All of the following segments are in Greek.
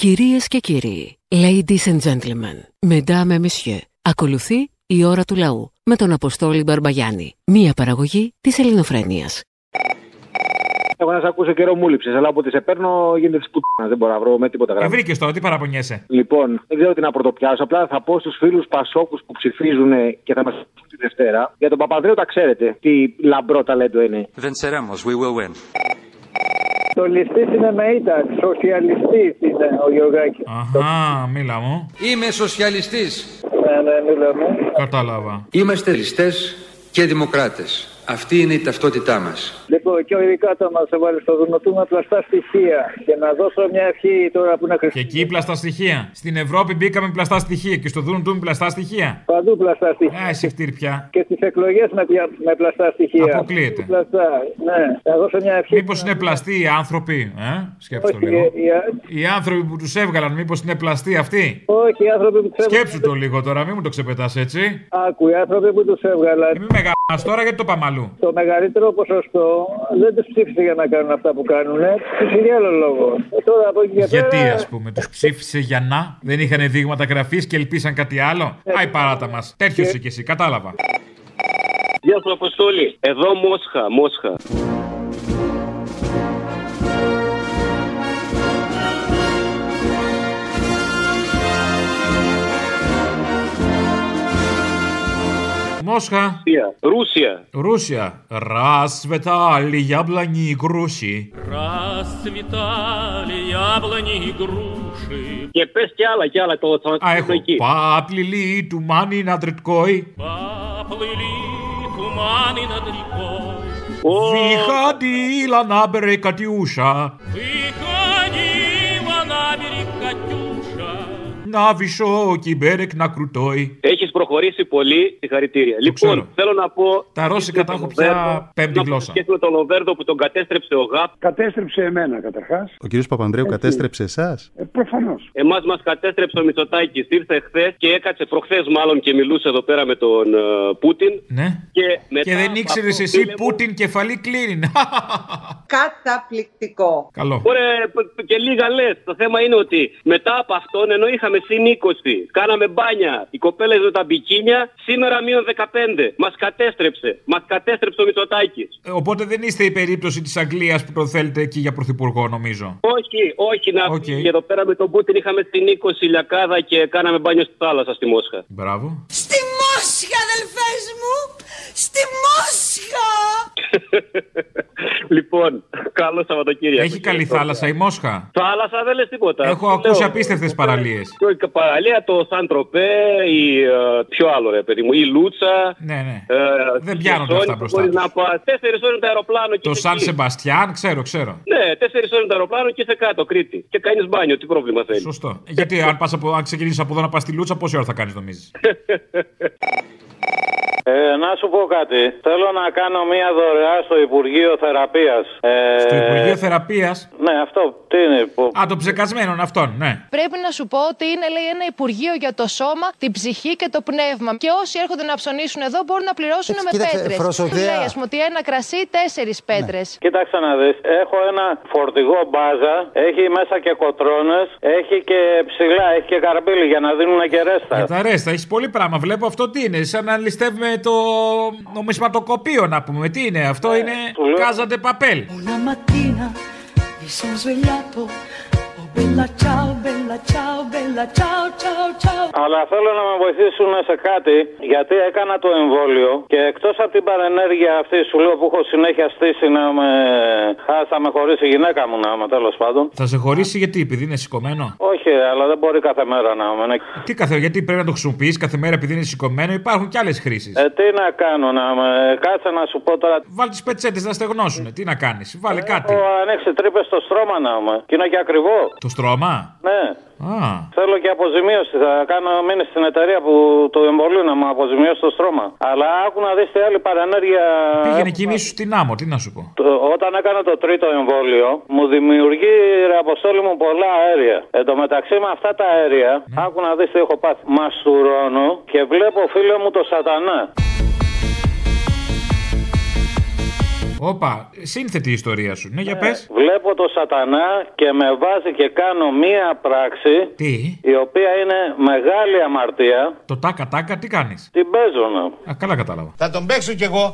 Κυρίες και κύριοι, ladies and gentlemen, mesdames et messieurs, ακολουθεί η ώρα του λαού με τον Αποστόλη Μπαρμπαγιάννη, μία παραγωγή της ελληνοφρένειας. Έχω να σε ακούσω καιρό μου λείψες, αλλά όποτε σε παίρνω γίνεται της πουτάνα. Δεν μπορώ να βρω με τίποτα Ε, γράμμα. βρήκες τώρα, τι παραπονιέσαι; Λοιπόν, δεν ξέρω τι να πρωτοπιάσω. Απλά θα πω στους φίλους Πασόκους που ψηφίζουν και θα μας τη Δευτέρα. Για τον Παπαδρέο τα ξέρετε. Τι λαμπρό ταλέντο είναι. Venceremos, we will win. Σοσιαλιστή είναι με ήττα. Σοσιαλιστής είναι ο Γιωργάκης. Αχά, μίλα μου. Είμαι σοσιαλιστής. Ναι, ναι, μιλάμε. Κατάλαβα. Είμαστε ληστές και δημοκράτες. Αυτή είναι η ταυτότητά μας. Λοιπόν, και ο ειδικά το μα έβαλε στο δουνοτού με πλαστά στοιχεία. Και να δώσω μια ευχή τώρα που είναι Και Χριστούγεννα. εκεί πλαστά στοιχεία. Στην Ευρώπη μπήκαμε με πλαστά στοιχεία και στο δούνου του με πλαστά στοιχεία. Παντού πλαστά στοιχεία. Α, εσύ χτύρπια. Και στις εκλογές με, πια- με πλαστά στοιχεία. Αποκλείεται. Πλαστά, ναι. Θα δώσω μια ευχή. Μήπως είναι πλαστοί οι άνθρωποι, ε; Σκέψου το Όχι, λίγο. οι- οι- Οι άνθρωποι που τους έβγαλαν, μήπως είναι πλαστοί αυτοί; όχι, οι άνθρωποι που τους Σκέψου το λίγο τώρα, μην μου το ξεπετάς έτσι. Άκου, οι άνθρωποι που τους έβγαλαν. Ε, Μην με γαμάς τώρα γιατί το πάμε αλλού. Το μεγαλύτερο ποσοστό δεν τους ψήφισε για να κάνουν αυτά που κάνουν. Τους για άλλο λόγο. Ε, τώρα από εκεί και Γιατί πέρα. ας πούμε, τους ψήφισε για να, δεν είχαν δείγματα γραφής και ελπίσαν κάτι άλλο; Άι παράτα μας. Τέτοιος είσαι κι εσύ, κατάλαβα. Γεια σου, Αποστόλη. Εδώ Μόσχα, Μόσχα. Картошка. Русия. Русия. Расцветали яблони и груши. Расцветали яблони и груши. Я пестяла, яла то вот Поплели туманы над рекой. Поплели туманы над рекой. Выходила на берег Катюша. Выходила на берег Катюша. να βυσώ, κυμπέρεκ να κρουτόι. Έχεις προχωρήσει πολύ. Συγχαρητήρια. Λοιπόν, ξέρω. θέλω να πω. Τα ρώσικα τα έχω πια πέμπτη γλώσσα. Και με τον Λοβέρδο που τον κατέστρεψε ο ΓΑΠ. Κατέστρεψε εμένα καταρχάς. Ο κ. Παπανδρέου κατέστρεψε εσάς; Ε, Προφανώς. Εμάς μας κατέστρεψε ο Μητσοτάκης. Ήρθε χθες και έκατσε προχθές μάλλον και μιλούσε εδώ πέρα με τον uh, Πούτιν. Ναι. Και, μετά και δεν ήξερες εσύ. Πούτιν κεφαλή κλείνει. Καταπληκτικό. Καλό. Ωραία, και λίγα λες. Το θέμα είναι ότι μετά από αυτόν, ενώ είχαμε συν 20, κάναμε μπάνια, οι κοπέλε με τα μπικίνια, σήμερα μείον 15. Μας κατέστρεψε. Μας κατέστρεψε ο Μητσοτάκης. Ε, Οπότε δεν είστε η περίπτωση της Αγγλίας που το θέλετε εκεί για πρωθυπουργό, νομίζω; Όχι, όχι να Οκ. φύγει. Εδώ πέρα με τον Πούτιν είχαμε στην 20 λιακάδα και κάναμε μπάνιο στη θάλασσα στη Μόσχα. Μπράβο. Στη Μόσχα, αδελφές μου! Στη Μόσχα! λοιπόν, καλό Σαββατοκύριακο. Έχει καλή θάλασσα η Μόσχα; Θάλασσα δεν λες τίποτα. Έχω Λέω, ακούσει απίστευτες παραλίες. Και παραλία το Σαν Τροπέ, η. ε, Ποιο άλλο ρε παιδί μου, η Λούτσα. Ναι, ναι. ε, Δεν η πιάνονται Χερσόνη αυτά που μπροστά μπορείς τους. να πας. Τέσσερις ώρες το αεροπλάνο και Το είσαι Σαν εκεί. Σεμπαστιάν, ξέρω, ξέρω. Ναι, τέσσερις ώρες το αεροπλάνο και είσαι κάτω, Κρήτη. Και κάνεις μπάνιο, τι πρόβλημα θέλεις. Σωστό. Γιατί αν, πας από, αν ξεκινήσεις από εδώ να πας στη Λούτσα, πόση ώρα θα κάνεις, νομίζεις; Ε, να σου πω κάτι. Θέλω να κάνω μία δωρεά στο Υπουργείο Θεραπείας. Ε, Στο Υπουργείο Θεραπείας; Ναι, αυτό. Τι είναι. Που... Α, το ψεκασμένο αυτόν, ναι. Πρέπει να σου πω ότι είναι λέει, ένα Υπουργείο για το σώμα, την ψυχή και το πνεύμα. Και όσοι έρχονται να ψωνίσουν εδώ μπορούν να πληρώσουν Έτσι, με κοίταξε, πέτρες. προσοχέα. Λέει, ας πούμε, ότι ένα κρασί, τέσσερις πέτρες. Κοίταξε να δεις. Έχω ένα φορτηγό μπάζα. Έχει μέσα και κοτρώνες. Έχει και ψηλά. Έχει και καρμπίλι για να δίνουν και ρέστα. Για τα ρέστα, έχεις πολύ πράγμα. Βλέπω αυτό τι είναι. Σαν να ληστεύουμε το νομισματοκοπείο να πούμε. Τι είναι, αυτό είναι. Κάζαντε παπέλ. Una mattina mi sono svegliato. Oh bella ciao, bella ciao, bella ciao, ciao, ciao. Αλλά θέλω να με βοηθήσουν σε κάτι, γιατί έκανα το εμβόλιο και εκτός από την παρενέργεια αυτή σου λέω που έχω συνέχεια στήσει να με χάσει, θα με χωρίσει η γυναίκα μου να είμαι τέλος πάντων. Θα σε χωρίσει γιατί, επειδή είναι σηκωμένο; Όχι, αλλά δεν μπορεί κάθε μέρα να είμαι. ναι. Τι κάθε, γιατί πρέπει να το χρησιμοποιείς κάθε μέρα επειδή είναι σηκωμένο, υπάρχουν και άλλες χρήσεις. Ε, τι να κάνω, να με. Κάτσε να σου πω τώρα. Βάλει τις πετσέτες να στεγνώσουν. Τι να κάνεις, βάλε κάτι. Έχω ανοίξει τρύπες στο στρώμα να είμαι. Και είναι και ακριβό. Το στρώμα; Ναι. Α, Θέλω και αποζημίωση. Θα κάνω μείνει στην εταιρεία που το εμβολίου να μου αποζημιώσει το στρώμα. Αλλά άκου να δεις τι άλλη παρενέργεια. πήγαινε και σου στην άμμο, τι να σου πω. Το- όταν έκανα το τρίτο εμβόλιο, μου δημιουργεί ρε αποστόλη μου πολλά αέρια. Εν τω μεταξύ με αυτά τα αέρια, άκου να δεις τι έχω πάθει. Μαστουρώνω και βλέπω φίλο μου το σατανά. Όπα, σύνθετη η ιστορία σου. Ναι, για πες. Βλέπω το σατανά και με βάζει και κάνω μία πράξη Τι, η οποία είναι μεγάλη αμαρτία. το τάκα τάκα, τι κάνεις; Την παίζω να. Α, καλά κατάλαβα. Θα τον παίξω κι εγώ.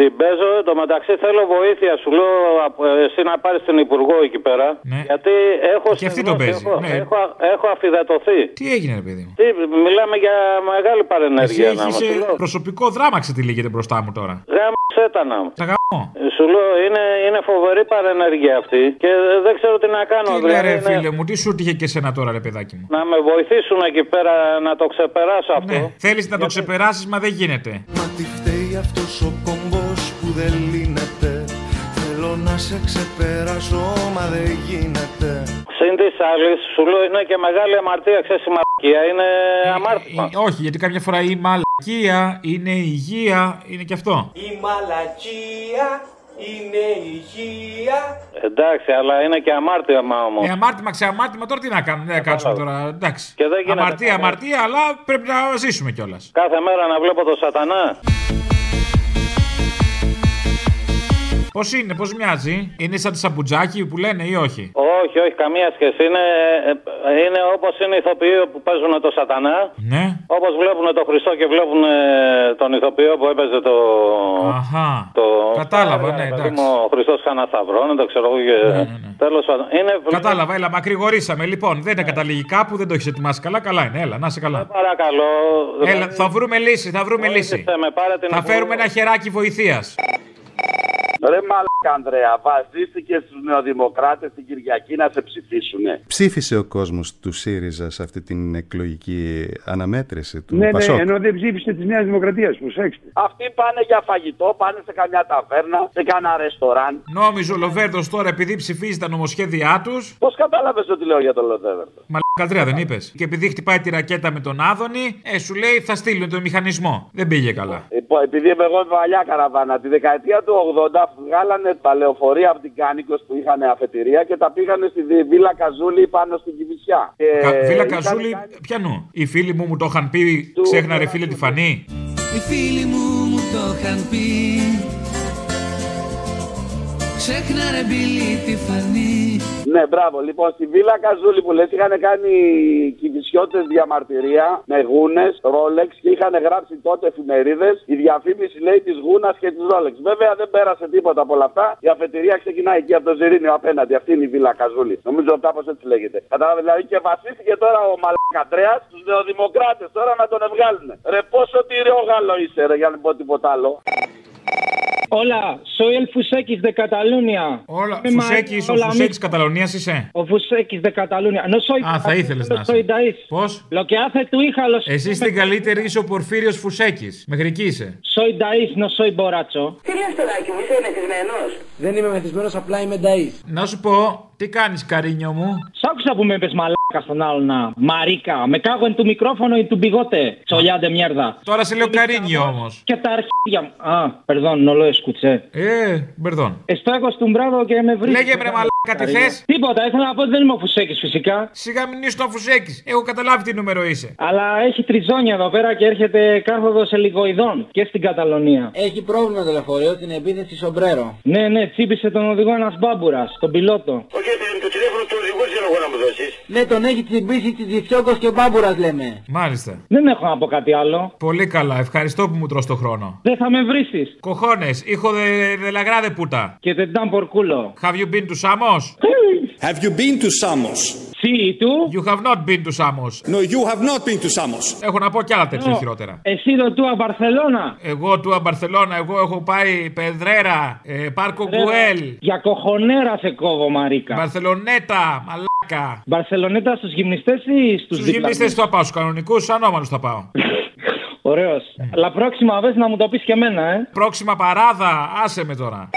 Την παίζω, το μεταξύ θέλω βοήθεια. Σου λέω από- εσύ να πάρεις την Υπουργό εκεί πέρα. Γιατί έχω Και αυτή στη τον γνώση, παίζει, Έχω, ναι. έχω, έχω αφιδατωθεί. Τι έγινε, ρε παιδί μου; Τι, μιλάμε για μεγάλη Εσύ παρενέργεια. να έχει μας σου λέω. προσωπικό δράμα ξετυλίγεται μπροστά μου τώρα. Γάμισέτα μου. Τα γαμώ. Σου λέω είναι, είναι φοβερή παρενέργεια αυτή και δεν ξέρω τι να κάνω. Τι λέει δηλαδή, ρε είναι- φίλε μου, τι σου τύχε και εσένα τώρα, ρε παιδάκι μου; Να με βοηθήσουν εκεί πέρα να το ξεπεράσω αυτό. Ναι, θέλεις να το ξεπεράσεις, μα δεν γίνεται. Μα τι φταίει αυτός ο κόμπος που δεν λύνεται Θέλω να σε ξεπεράσω μα δεν γίνεται Συν της άλλης, σου λέω είναι και μεγάλη αμαρτία, ξέρεις η μαλακία, είναι αμάρτημα. Ε, όχι, γιατί κάποια φορά η μαλακία είναι η υγεία, είναι και αυτό. Η μαλακία είναι υγεία. Εντάξει, αλλά είναι και αμάρτημα όμως. Ε, αμάρτημα, ξεαμάρτημα, τώρα τι να κάνουμε, δεν θα κάτσουμε τώρα. Εντάξει. Και δεν γίνεται αμαρτία, κανένα. αμαρτία, αλλά πρέπει να ζήσουμε κιόλας. Κάθε μέρα να βλέπω το σατανά. Πώς είναι, πώς μοιάζει, είναι σαν τη σαμπουτζάκι που λένε ή όχι; Όχι, όχι, καμία σχέση. Είναι, ε, είναι όπως είναι οι ηθοποιοί που παίζουν το σατανά. Ναι. Όπως βλέπουν το Χριστό και βλέπουν ε, τον ηθοποιό που έπαιζε το. Αχά. το Κατάλαβα, ναι, παιδί εντάξει. μου, Ο Χριστός κανένα σταυρό, δεν το ξέρω εγώ. Και... Τέλος πάντων. Είναι... Κατάλαβα, έλα, μακρηγορήσαμε. Λοιπόν, δεν είναι καταλήγει κάπου, δεν το έχεις ετοιμάσει καλά. Καλά είναι, έλα, να είσαι καλά. Παρακαλώ. Έλα, θα βρούμε λύση, θα βρούμε λύση. Βοήθησε με, πάρε την Θα Υπουργό. φέρουμε ένα χεράκι βοηθείας. Ρε μαλάκα, Ανδρέα, βασίστηκε στους νεοδημοκράτες την Κυριακή να σε ψηφίσουν. Ψήφισε ο κόσμος του ΣΥΡΙΖΑ σε αυτή την εκλογική αναμέτρηση του ναι, Ναι, ενώ δεν ψήφισε της Νέας Δημοκρατίας, προσέξτε. Αυτοί πάνε για φαγητό, πάνε σε καμιά ταβέρνα, σε κανένα ρεστοράν. Νόμιζε ο Λοβέρδος τώρα επειδή ψηφίζει τα νομοσχέδιά τους; Πώς κατάλαβες ότι λέω για τον Λοβέρδο; 13 δεν είπες. Και επειδή χτυπάει τη ρακέτα με τον Άδωνη, ε, σου λέει θα στείλουν τον μηχανισμό. Δεν πήγε καλά. Ε, επειδή είμαι εγώ παλιά καραβάνα, τη δεκαετία του 80 βγάλανε τα λεωφορεία από την Κάνικος που είχαν αφετηρία και τα πήγανε στη Βίλα Καζούλη πάνω στην Κιβισιά. Κα... Βίλα Καζούλη, πιανού. Οι φίλοι μου μου το είχαν πει, του... ξέχνα φίλε τη φανή. Οι φίλοι μου το είχαν πει. Ξέχνα ρε μπίλη τη φανή Ναι, μπράβο. Λοιπόν, στη Βίλα Καζούλη που λες είχαν κάνει κυβισιώτες διαμαρτυρία με γούνες, ρόλεξ και είχαν γράψει τότε εφημερίδες η διαφήμιση λέει της γούνας και της ρόλεξ. Βέβαια δεν πέρασε τίποτα από όλα αυτά. Η αφετηρία ξεκινάει εκεί από το Ζηρίνιο απέναντι. Αυτή είναι η Βίλα Καζούλη. Νομίζω κάπως έτσι λέγεται. Κατάλαβες δηλαδή και βασίστηκε τώρα ο Μαλακαντρέα στους νεοδημοκράτες τώρα να τον ευγάλουν. Ρε πόσο τυριόγαλο είσαι, ρε, για να μην πω τίποτα άλλο. Hola, soy el Fusequis de Cataluña. Όλα, Me Φουσέκης, llamo- ο hola, Φουσέκης amigo. Καταλωνίας είσαι. Ο Fusequis de Cataluña. No soy. Α, θα ήθελες να soy είσαι. Daís. Πώς; Lo que hace tu hija lo Εσύ στην καλύτερη είσαι ο Πορφύριος Φουσέκης. Μέχρι εκεί είσαι. Soy Daís, no soy borracho. Κυρία Στολάκη, μου είσαι μεθυσμένος. Δεν είμαι μεθυσμένος, απλά είμαι νταΐ. Να σου πω, τι κάνεις, καρίνιο μου; Σ' άκουσα που με είπες μαλάκα στον άλλο να. Μαρίκα, με κάγω εν του μικρόφωνο ή του μπιγότε. Τσολιά de mierda. Τώρα σε λέω καρίνιο όμως. Και τα αρχίδια μου. Α, perdón, no lo escuché. Ε, μπερδόν. Estoy acostumbrado και με βρίσκει. Λέγε μπρε μαλάκα, τι θες; Τίποτα, ήθελα να πω ότι δεν είμαι ο Φουσέκης φυσικά. Σιγά μην είσαι το Φουσέκης. Έχω καταλάβει τι νούμερο είσαι. Αλλά έχει τριζόνια εδώ πέρα και έρχεται κάθοδο ελιγοειδών και στην Καταλωνία. Έχει πρόβλημα το λεωφορείο, την επίθεση σομπρέρο. Ναι, ναι, τσίπησε τον οδηγό ένας μπάμπουρας, τον πιλότο. Όχι, το τηλέφωνο του οδηγού θέλω εγώ να μου δώσεις. Ναι, τον έχει τσιμπήσει της Διφιόκος και μπάμπουρας λέμε. Μάλιστα. Δεν έχω να πω κάτι άλλο. Πολύ καλά, ευχαριστώ που μου τρως το χρόνο. Δεν θα με βρει. Κοχώνες, hijo de, de la grande puta. Και δεν dan por culo. Have you been to Samos? Have you been to Samos? Sí, tú? You have not been to Samos. No, you have not been to Samos. Έχω να πω κι άλλα τέτοια No. χειρότερα. Εσύ το του Μπαρσελόνα. Εγώ του Μπαρσελόνα, εγώ έχω πάει Πεδρέρα, ε, Πάρκο Γκουέλ, Για κοχονέρα σε κόβω, Μαρίκα. Μπαρσελονέτα, μαλάκα. Μπαρσελονέτα στους γυμνιστές ή στους Στους γυμνίστε θα πάω, στους κανονικούς ανώμαλου θα πάω. Ωραίος. Αλλά πρόξιμα βες να μου το πεις και εμένα, ε. Πρόξιμα παράδα, άσε με τώρα.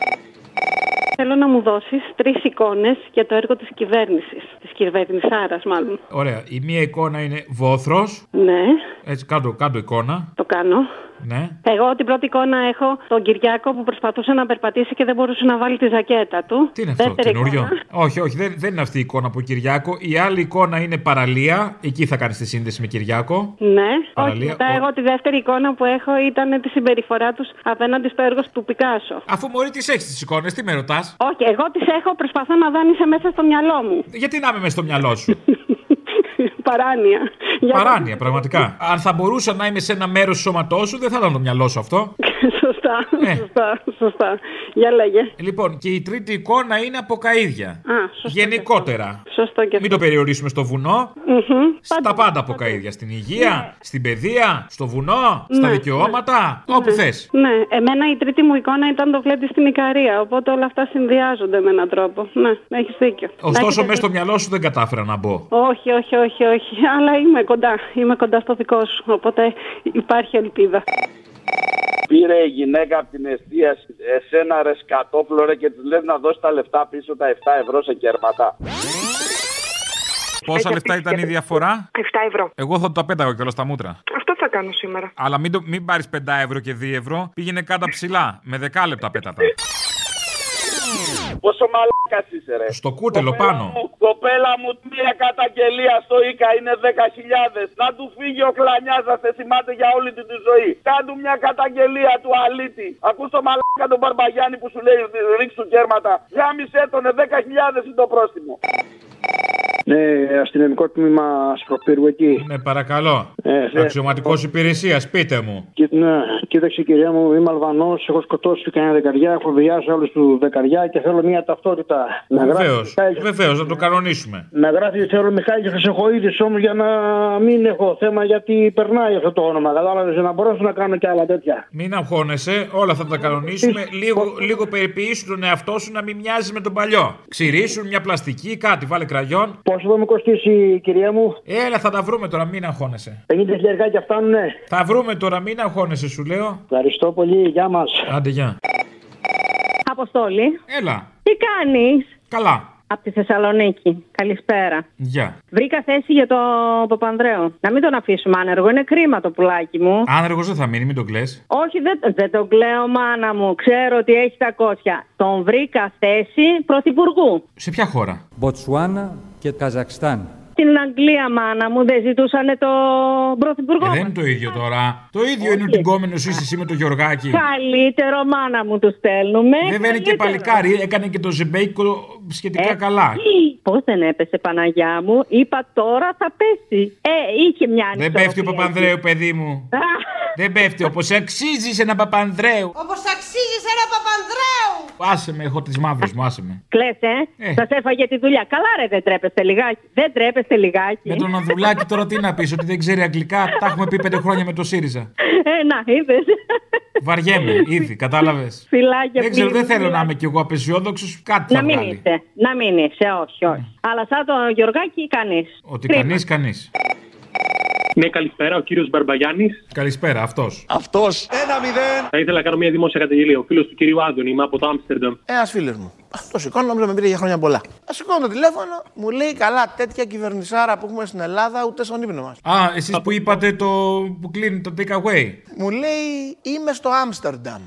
Θέλω να μου δώσεις τρεις εικόνες για το έργο της κυβέρνησης. Της κυβερνησάρας μάλλον. Ωραία. Η μία εικόνα είναι βόθρος. Ναι, Έτσι, κάτω, κάτω εικόνα. το κάνω. Ναι. Εγώ την πρώτη εικόνα έχω τον Κυριάκο που προσπαθούσε να περπατήσει και δεν μπορούσε να βάλει τη ζακέτα του. Τι είναι αυτό, Δεύτερη καινούριο; εικόνα. Όχι, όχι, δεν, δεν είναι αυτή η εικόνα από Κυριάκο. Η άλλη εικόνα είναι παραλία. Εκεί θα κάνεις τη σύνδεση με Κυριάκο. Ναι, Παραλία. όχι. Μετά Ο- εγώ τη δεύτερη εικόνα που έχω ήταν τη συμπεριφορά τους απέναντι στο έργο του Πικάσο. Αφού μωρή τις έχεις τις εικόνες, τι με ρωτάς; Όχι, εγώ τις έχω, προσπαθώ να δάνεισαι μέσα στο μυαλό μου. Γιατί να είμαι μέσα στο μυαλό σου; Παράνοια. Για Παράνοια, πραγματικά. Αν θα μπορούσα να είμαι σε ένα μέρος του σώματός σου, δεν θα ήταν το μυαλό σου αυτό. Σωστά, Ε. σωστά, σωστά. Για λέγε. Λοιπόν, και η τρίτη εικόνα είναι από καίδια. Α, σωστό. Γενικότερα. Σωστό και Μην το περιορίσουμε στο βουνό. Μμμ. Στα πάντα από καίδια. Στην υγεία, στην παιδεία, στο βουνό, στα Ναι, δικαιώματα. Όπου θες. Ναι, εμένα η τρίτη μου εικόνα ήταν το βλέπει στην Ικαρία. Οπότε όλα αυτά συνδυάζονται με έναν τρόπο. Ναι, έχεις δίκιο. Ωστόσο, Εντάξει, μέσα στο μυαλό σου δεν κατάφερα να μπω. Όχι, όχι, όχι, όχι. Αλλά είμαι κοντά. Είμαι κοντά στο δικό σου. Οπότε υπάρχει ελπίδα. Πήρε η γυναίκα από την εστίαση εσένα ρε σκατόπλο ρε και τη λέει να δώσεις τα λεφτά πίσω τα 7 ευρώ σε κέρματα. Πόσα λεφτά ήταν η διαφορά; 7 ευρώ. Εγώ θα το τα πέταγα κιόλας στα μούτρα. Αυτό θα κάνω σήμερα. Αλλά μην, το, μην πάρεις 5 ευρώ και 2 ευρώ. Πήγαινε κάτω ψηλά. Με 10 λεπτά πέτατα. Πόσο μαλάκας είσαι ρε. Στο κούτελο πάνω. Μου, Κοπέλα μου, μία καταγγελία στο ΙΚΑ είναι 10.000. Να του φύγει ο κλανιάς να σε θυμάται για όλη του τη ζωή. Κάντου μια καταγγελία του αλήτη. Ακούς το μαλάκα τον Μπαρμπαγιάννη που σου λέει ρίξ του κέρματα. Γάμισε τον 10.000 είναι το πρόστιμο. Ναι, αστυνομικό τμήμα Σκοπύρου εκεί. Ναι, παρακαλώ. Ε, θε- Αξιωματικός υπηρεσίας, πείτε μου. Κοί- Ναι, κοίταξε κυρία μου, είμαι Αλβανός, έχω σκοτώσει κανένα δεκαριά, έχω βιάσει όλους τους δεκαριά και θέλω μια ταυτότητα. Να γράφει Βεβαίως. Μιχάλης- Βεβαίως, να το κανονίσουμε. Να γράφει θέλω Μιχάλης Χρυσοχοίδη όμως για να μην έχω θέμα γιατί περνάει αυτό το όνομα. Κατάλαβες να μπορέσω να κάνω και άλλα τέτοια. Μην αγχώνεσαι, όλα θα τα κανονίσουμε. λίγο, λίγο περιποιήσου τον εαυτό σου να μην μοιάζει με τον παλιό. Ξηρίσουν μια πλαστική, κάτι, βάλε κραγιόν. Πόσο θα μου κοστίσει, κυρία μου, Έλα, θα τα βρούμε τώρα, μην αγχώνεσαι. 50 χιλιαριά φτάνουνε. Θα βρούμε τώρα, μην αγχώνεσαι, σου λέω. Ευχαριστώ πολύ, γεια μας. Άντε, γεια. Αποστόλη. Έλα. Τι κάνεις; Καλά. Από τη Θεσσαλονίκη. Καλησπέρα. Γεια. Βρήκα θέση για τον Παπανδρέο. Να μην τον αφήσουμε άνεργο. Είναι κρίμα το πουλάκι μου. Άνεργος δεν θα μείνει, μην τον κλε. Όχι, δεν, δεν τον κλαίω, μάνα μου. Ξέρω ότι έχει τα κόσια. Τον βρήκα θέση πρωθυπουργού. Σε ποια χώρα; Μποτσουάνα και Καζακστάν. Στην Αγγλία, μάνα μου, δεν ζητούσαν το πρωθυπουργό. Ε, δεν είναι το ίδιο τώρα. Το ίδιο είναι ότι γκόμενο είσαι εσύ με το Γιωργάκι. Καλύτερο, μάνα μου, τους στέλνουμε. Βέβαια είναι και παλικάρι, έκανε και το ζεμπέικο σχετικά Ε, καλά. Πώς δεν έπεσε, Παναγιά μου. Είπα τώρα θα πέσει. Ε, είχε μια Δεν πέφτει ο ανισορροπία Παπανδρέου, παιδί μου. εκεί. Α, Δεν πέφτει όπως αξίζει σε ένα Παπανδρέου. Όπως αξίζει σε ένα Παπανδρέου! Άσε με, έχω τις μαύρες μου, άσε με. Κλαις, ε. Ε. Σας έφαγε τη δουλειά. Καλά, ρε, δεν τρέπεστε λιγάκι. Δεν τρέπεστε λιγάκι. Με τον Ανδρουλάκη τώρα τι να πεις, ότι δεν ξέρει αγγλικά. Τα έχουμε πει πέντε χρόνια με το ΣΥΡΙΖΑ. Ε, να, είδες. Βαριέμαι, ήδη, κατάλαβες. Φιλάκια, Δεν ξέρω, φίλοι, δεν θέλω να φιλάκια. είμαι κι εγώ απεσιόδοξος. Κάτι Να θα μην βγάλει. είσαι. Να μην είσαι, όχι, όχι. Αλλά σαν τον Γιωργάκη, κανείς. Ότι κανείς, κανείς. Ναι, καλησπέρα, ο κύριος Μπαρμπαγιάννης. Καλησπέρα, αυτός. Αυτός. Ένα μηδέν. Θα ήθελα να κάνω μια δημόσια καταγγελία. Ο φίλος του κυρίου Άδωνη, είμαι από το Άμστερνταμ. Ένα φίλο μου. Το σηκώνω, νόμιζα με πήρε για χρόνια πολλά. Α σηκώνω το τηλέφωνο, μου λέει καλά, τέτοια κυβερνησάρα που έχουμε στην Ελλάδα, ούτε στον ύπνο μας. Α, εσείς που είπατε το που κλείνει το take away. Μου λέει είμαι στο Άμστερνταμ.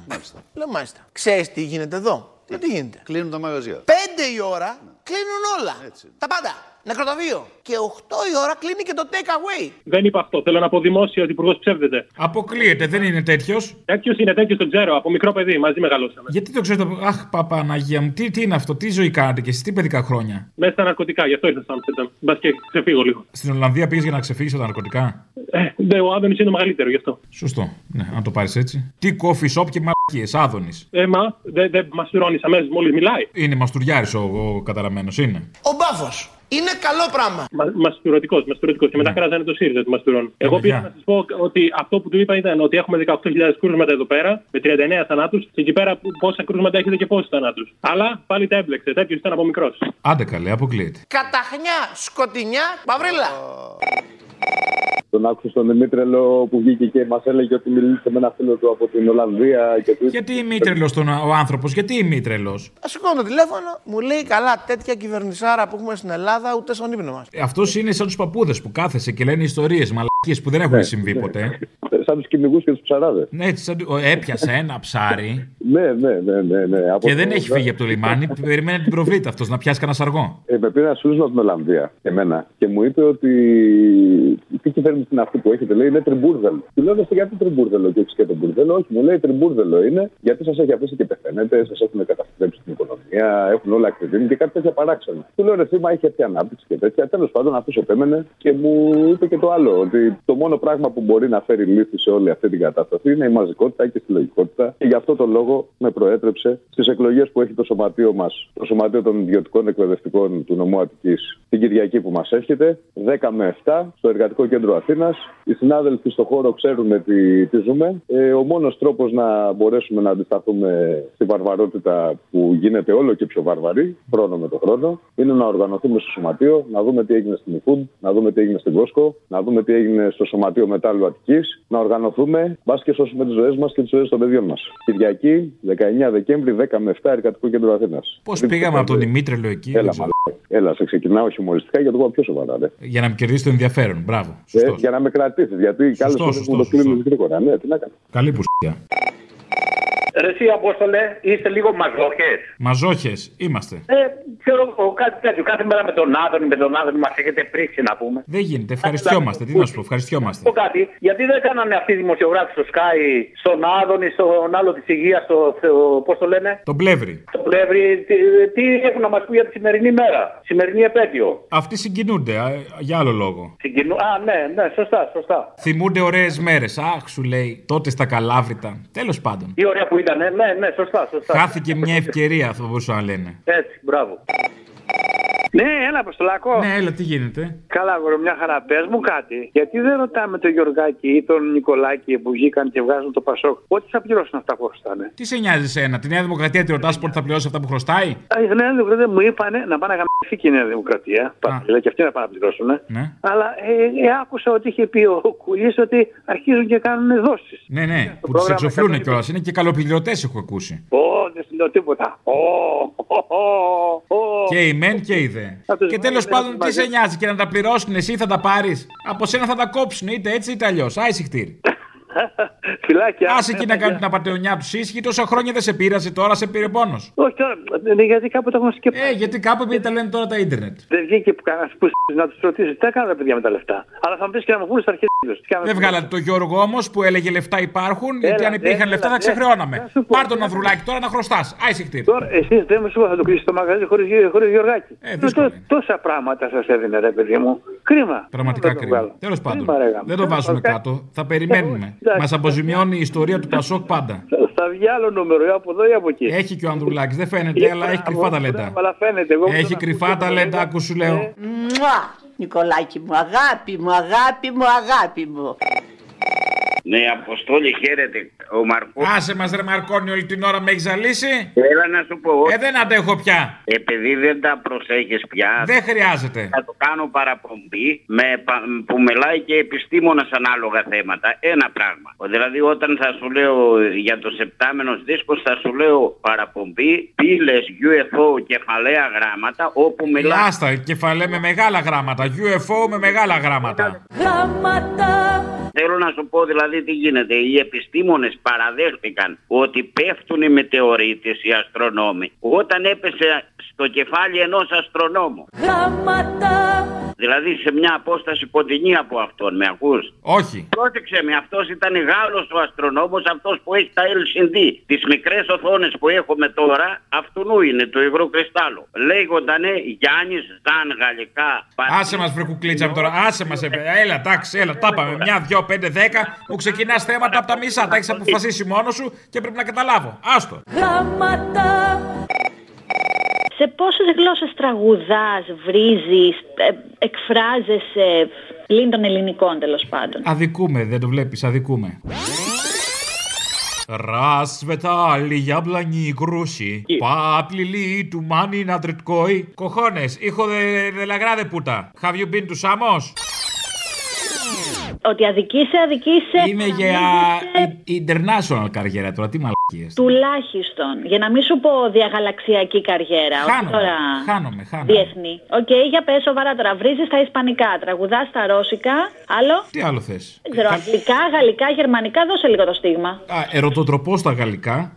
Λέω μάλιστα. Ξέρεις τι γίνεται εδώ; Λέω τι γίνεται; Κλείνουν τα μαγαζιά. Πέντε η ώρα κλείνουν όλα. Τα πάντα. Νεκροταφείο. Και 8 η ώρα κλείνει και το take away. Δεν είπα αυτό. Θέλω να πω δημόσια ότι ο υπουργός ψεύδεται. Αποκλείεται, δεν είναι τέτοιος. Τέτοιος είναι τέτοιος, τον ξέρω. Από μικρό παιδί, μαζί μεγαλώσαμε. Γιατί το ξέρετε, Αχ, Παπαναγία μου, τι, τι είναι αυτό, τι ζωή κάνατε και εσείς, τι παιδικά χρόνια. Μέσα στα ναρκωτικά, γι' αυτό ήρθα στο Άμστερνταμ. Μπας και ξεφύγω λίγο. Στην Ολλανδία πήγες για να ξεφύγεις από τα ναρκωτικά; Ε, ναι, ο Άδωνης είναι το μεγαλύτερος, γι' αυτό. Σωστό, ναι, αν το πάρεις έτσι. Τι coffee shop και μαλακίες, άδωνης. Ε, μα δεν δε μαστουρώνει αμέσως μόλις μιλάει. Είναι μαστουριάρης ο, ο καταραμένος, είναι. Ο μπάφος. Είναι καλό πράγμα. Μα, μαστουρωτικό, μαστουρωτικό. Και μετά κράζανε το ΣΥΡΙΖΑ του μαστουρών. Εγώ πήγα να σας πω ότι αυτό που του είπα ήταν ότι έχουμε 18.000 κρούσματα εδώ πέρα, με 39 θανάτους, και εκεί πέρα που- πόσα κρούσματα έχετε και πόσους θανάτους. Αλλά πάλι τα έμπλεξε. Τέτοιος ήταν από μικρός. Άντε καλέ, αποκλείεται. Καταχνιά, σκοτεινιά, μαυρίλα. Τον άκουσα στον Δημήτρελο που βγήκε και μας έλεγε ότι μιλήσε με ένα φίλο του από την Ολλανδία και του. Γιατί ημίτρελο τον ο άνθρωπος, γιατί ημίτρελο. Α σηκώνω το τηλέφωνο, μου λέει καλά, τέτοια κυβερνησάρα που έχουμε στην Ελλάδα, ούτε στον ύπνο μας. Αυτός είναι σαν τους παππούδες που κάθεσαι και λένε ιστορίες, μαλακίες που δεν έχουν συμβεί ποτέ. Σαν τους κυνηγού και τους ψαράδες. Ναι, έτσι, σαν του- ο, έπιασε ένα ψάρι Ναι, ναι, ναι, ναι. ναι. Από και το- δεν έχει φύγει από το λιμάνι. Περιμένει την προβλήτα αυτός να πιάσει κανένα αργό. Ε, με πήρε ένα σούσμα από την Ολλανδία, εμένα, και μου είπε ότι τι κυβέρνηση είναι αυτή που έχετε, λέει, είναι τριμπούρδελο. Του λέω, «Δώστε, γιατί τριμπούρδελο και όχι και το μπουρδέλο. Όχι, μου λέει τριμπούρδελο είναι, γιατί σας έχει αφήσει και πεθαίνετε, σας έχουν καταστρέψει την οικονομία, έχουν όλα ακριβήνει και κάτι τέτοια παράξενα. Του λέω, ρε θύμα, έχει έρθει ανάπτυξη και τέτοια. Τέλος πάντων, αυτός επέμενε και μου είπε και το άλλο, ότι το μόνο πράγμα που μπορεί να φέρει λύθη σε όλη αυτή την κατάσταση είναι η μαζικότητα και η συλλογικότητα. Και γι' αυτό το λόγο με προέτρεψε στις εκλογές που έχει το σωματείο μας, το σωματείο των ιδιωτικών εκπαιδευτικών του νομού Αττικής, την Κυριακή που μας έρχεται, 10 με 7 στο Εργατικό Κέντρο Αθήνας. Οι συνάδελφοι στο χώρο ξέρουν τι, τι ζούμε. Ε, ο μόνος τρόπος να μπορέσουμε να αντισταθούμε στη βαρβαρότητα που γίνεται όλο και πιο βαρβαρή, χρόνο με το χρόνο, είναι να οργανωθούμε στο σωματείο, να δούμε τι έγινε στην Ιφούντ, να δούμε τι έγινε στην Κόσκο, να δούμε τι έγινε στο σωματείο μετάλλου Αττικής, να οργανωθούμε, μπας και σώσουμε τις ζωές μας και τις ζωές των παιδιών μας. Κυριακή, 19 Δεκέμβρη, 10 με 7 Εργατικό Κέντρο Αθήνας. Πώς πήγαμε από τον Δημήτρελο εκεί, δεν Έλα, ξέρω. μαλάκα. Έλα, σε ξεκινάω χιουμοριστικά για το πω πιο σοβαρά. Ρε. για να με κερδίσει το ενδιαφέρον. Μπράβο. Ε, για να με κρατήσεις, γιατί καλέ φορέ σωστός, μου το κλείνει γρήγορα. Ναι, τι να κάνω. Καλή πουστιά. Ρε εσύ Απόστολε, είστε λίγο μαζόχες. Μαζόχες είμαστε. Ε, ξέρω εγώ κάτι τέτοιο. Κάθε μέρα με τον Άδωνη, με τον Άδωνη μας έχετε πρίξει να πούμε. Δεν γίνεται. Ευχαριστιόμαστε. Τι να σου πω, ευχαριστιόμαστε. Πω κάτι, γιατί δεν κάνανε αυτοί οι δημοσιογράφοι στο Sky, στον Άδωνη, στον άλλο της υγείας, στο, πώς το λένε, Τον πλεύρη. το Πλεύρη, τι, τι έχουν να μας πει για τη σημερινή μέρα, σημερινή επέτειο; Αυτοί συγκινούνται α, για άλλο λόγο. Συγκινού... Α, ναι, ναι, σωστά, σωστά. Θυμούνται ωραίες μέρες. Αχ, σου λέει τότε στα καλάβρητα. Τέλος πάντων. Τι ωραία που ήταν, ναι, ναι, σωστά, σωστά. Χάθηκε μια ευκαιρία, θα μπορούσαν να λένε. Έτσι, μπράβο. Ναι, έλα, Αποστολάκο. Ναι, έλα, τι γίνεται; Καλά, αγόρι, μια χαρά. Πες μου κάτι. Γιατί δεν ρωτάμε τον Γιωργάκη ή τον Νικολάκη που βγήκαν και βγάζουν το Πασόκ, πότε θα πληρώσουν αυτά που χρωστάνε; Τι σε νοιάζει σένα, τη Νέα Δημοκρατία τη ρωτάς πότε θα πληρώσει αυτά που χρωστάει; Α, Η Νέα Δημοκρατία μου είπανε να πάνε να γαμηθεί και η Νέα Δημοκρατία. Πατρίλα και αυτοί να πάνε να πληρώσουν. Ναι. Αλλά ε, ε, άκουσα ότι είχε πει ο Κουλή ότι αρχίζουν και κάνουν δόσεις. Ναι, ναι, που τους πρόγραμμα εξοφλούν κατ' κιόλας. Είναι και καλοπληρωτές, έχω ακούσει. Ω, δεν σου λέω τίποτα. Ω, ω, ω, ω. Και η μεν και η δε. Θα τους Και τέλος βάλεις πάντων, ένα τι σε μαζί. νοιάζει και να τα πληρώσουν, εσύ θα τα πάρεις. Από σένα θα τα κόψουν, είτε έτσι είτε αλλιώς. Άισι χτύρι. Φυλάκια. Άσε εκεί να κάνουν την απαταιωνιά του ίσχυ, τόσα χρόνια δεν σε πείρασε, τώρα σε πήρε πόνος. Όχι τώρα, ναι, γιατί κάπου το έχουν σκεφτεί. Ε, γιατί κάπου επειδή τα λένε τώρα τα ίντερνετ. Δεν βγήκε που κανένας που να τους ρωτήσει τι έκανα τα παιδιά με τα λεφτά. Αλλά θα μου πεις και να μου πούνε στα αρχαία τους. Δεν βγάλατε το Γιώργο όμως που έλεγε λεφτά υπάρχουν, γιατί αν Έλα, υπήρχαν έλα, λεφτά θα έλα. ξεχρεώναμε. Να σου πω, Πάρ τον να Ανδρουλάκη τώρα να χρωστάς. Άισι χτύρι. Τώρα εσείς δεν μου σου είπα, θα το κλείσεις το μαγαζί χωρίς χωρίς Γιωργάκη. Ε, Ενώ τό- τόσα πράγματα σας έδινε, ρε παιδί μου. Κρίμα. Πραγματικά Δεν το κρίμα. βγάλω. Τέλος πάντων. Κρίμα, ρε, γάμο. Δεν το βάζουμε Οκ. κάτω. Θα περιμένουμε. Εντάξει. Μας αποζημιώνει η ιστορία του Πασόκ πάντα. Θα βγει άλλο νούμερο, ή από εδώ ή από εκεί. Έχει και ο Ανδρουλάκης, δεν φαίνεται, αλλά έχει κρυφά ταλέντα. Αλλά φαίνεται. Εγώ Έχει κρυφά ταλέντα, άκου σου λέω. Μουα! Νικολάκη μου, αγάπη μου, αγάπη μου, αγάπη μου. Ναι, Αποστόλη, χαίρετε. Ο Μαρκό. Άσε μας ρε Μαρκόνι όλη την ώρα με έχεις ζαλίσει. Έλα να σου πω. Ε, δεν αντέχω πια. Επειδή δεν τα προσέχεις πια. Δεν χρειάζεται. Θα το κάνω παραπομπή με, πα- που μιλάει και επιστήμονας ανάλογα θέματα. Ένα πράγμα. Δηλαδή, όταν θα σου λέω για το σεπτάμενος δίσκος, θα σου λέω παραπομπή, πύλες UFO, κεφαλαία γράμματα, όπου μιλάει. Άστα, κεφαλέ με μεγάλα γράμματα. UFO με μεγάλα γράμματα. Θέλω να σου πω δηλαδή τι γίνεται. Οι επιστήμονες παραδέχτηκαν ότι πέφτουν οι μετεωρίτες, οι αστρονόμοι, όταν έπεσε στο κεφάλι ενός αστρονόμου. Δηλαδή σε μια απόσταση κοντινή από αυτόν, με ακούς; Όχι. Πρόσεξε με, αυτός ήταν Γάλλος ο αστρονόμος, αυτός που έχει τα LCD. Τις μικρές οθόνες που έχουμε τώρα, αυτού είναι, του υγρού κρυστάλλου. Λέγοντανε Γιάννης Ζαν γαλλικά. Άσε μας βρε κουκλίτσα μου τώρα. Άσε μας. Έλα, εντάξει, έλα, τα πάμε. Μια, δυο, πέντε, δέκα. Μου ξεκινά θέματα από τα μισά. Τα έχεις αποφασίσει μόνος σου και πρέπει να καταλάβω. Άστο. Γάματα. Σε πόσες γλώσσες τραγουδάς, βρίζεις, ε, εκφράζεσαι πλην των ελληνικών τέλος πάντων; Αδικούμε, δεν το βλέπεις, αδικούμε. Расцветали яблони и груши. Поплыли туманы над рекой. Cojones, hijo de, de la grande puta. Have you been to Samos? Ότι αδικήσε, αδικήσε. Είναι για η- international καριέρα τώρα, τι μαλακίες. Τουλάχιστον. Για να μην σου πω διαγαλαξιακή καριέρα. όχι Χάνομαι, τώρα χάνομαι, χάνομαι. διεθνή. Οκ, για πες σοβαρά τώρα. Βρίζεις στα ισπανικά, τραγουδάς στα ρώσικα. Άλλο; Τι άλλο θες; Δεν ξέρω, αγγλικά, γαλλικά, γερμανικά, δώσε λίγο το στίγμα. Α, ερωτοτροπώ στα γαλλικά.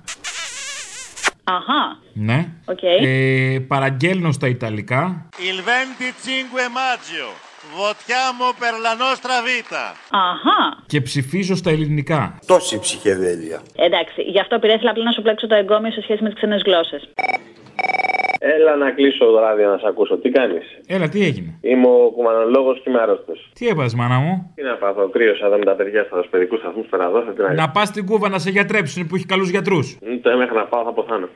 Αχά. Ναι. Οκ. Ε, παραγγέλνω στα ιταλικά. Il 25 maggio votiamo per la nostra vita. Αχά. Και ψηφίζω στα ελληνικά. Τόση ψυχεδέλεια. Εντάξει, γι' αυτό πειράζει απλά να σου πλέξω το εγκώμιο σε σχέση με τις ξένες γλώσσες. Έλα να κλείσω το ράδιο να σε ακούσω. Τι κάνεις; Έλα, τι έγινε; Είμαι ο κουμανολόγος και είμαι άρρωστος. Τι έπαθε, μάνα μου; Τι να πάθω, κρύωσα εδώ με τα παιδιά στα παιδικού σταθμούς πέρα εδώ. Θα την αγγίξω. Να πας στην Κούβα να σε γιατρέψουν που έχει καλούς γιατρούς. Το μέχρι να πάω θα ποθάνω.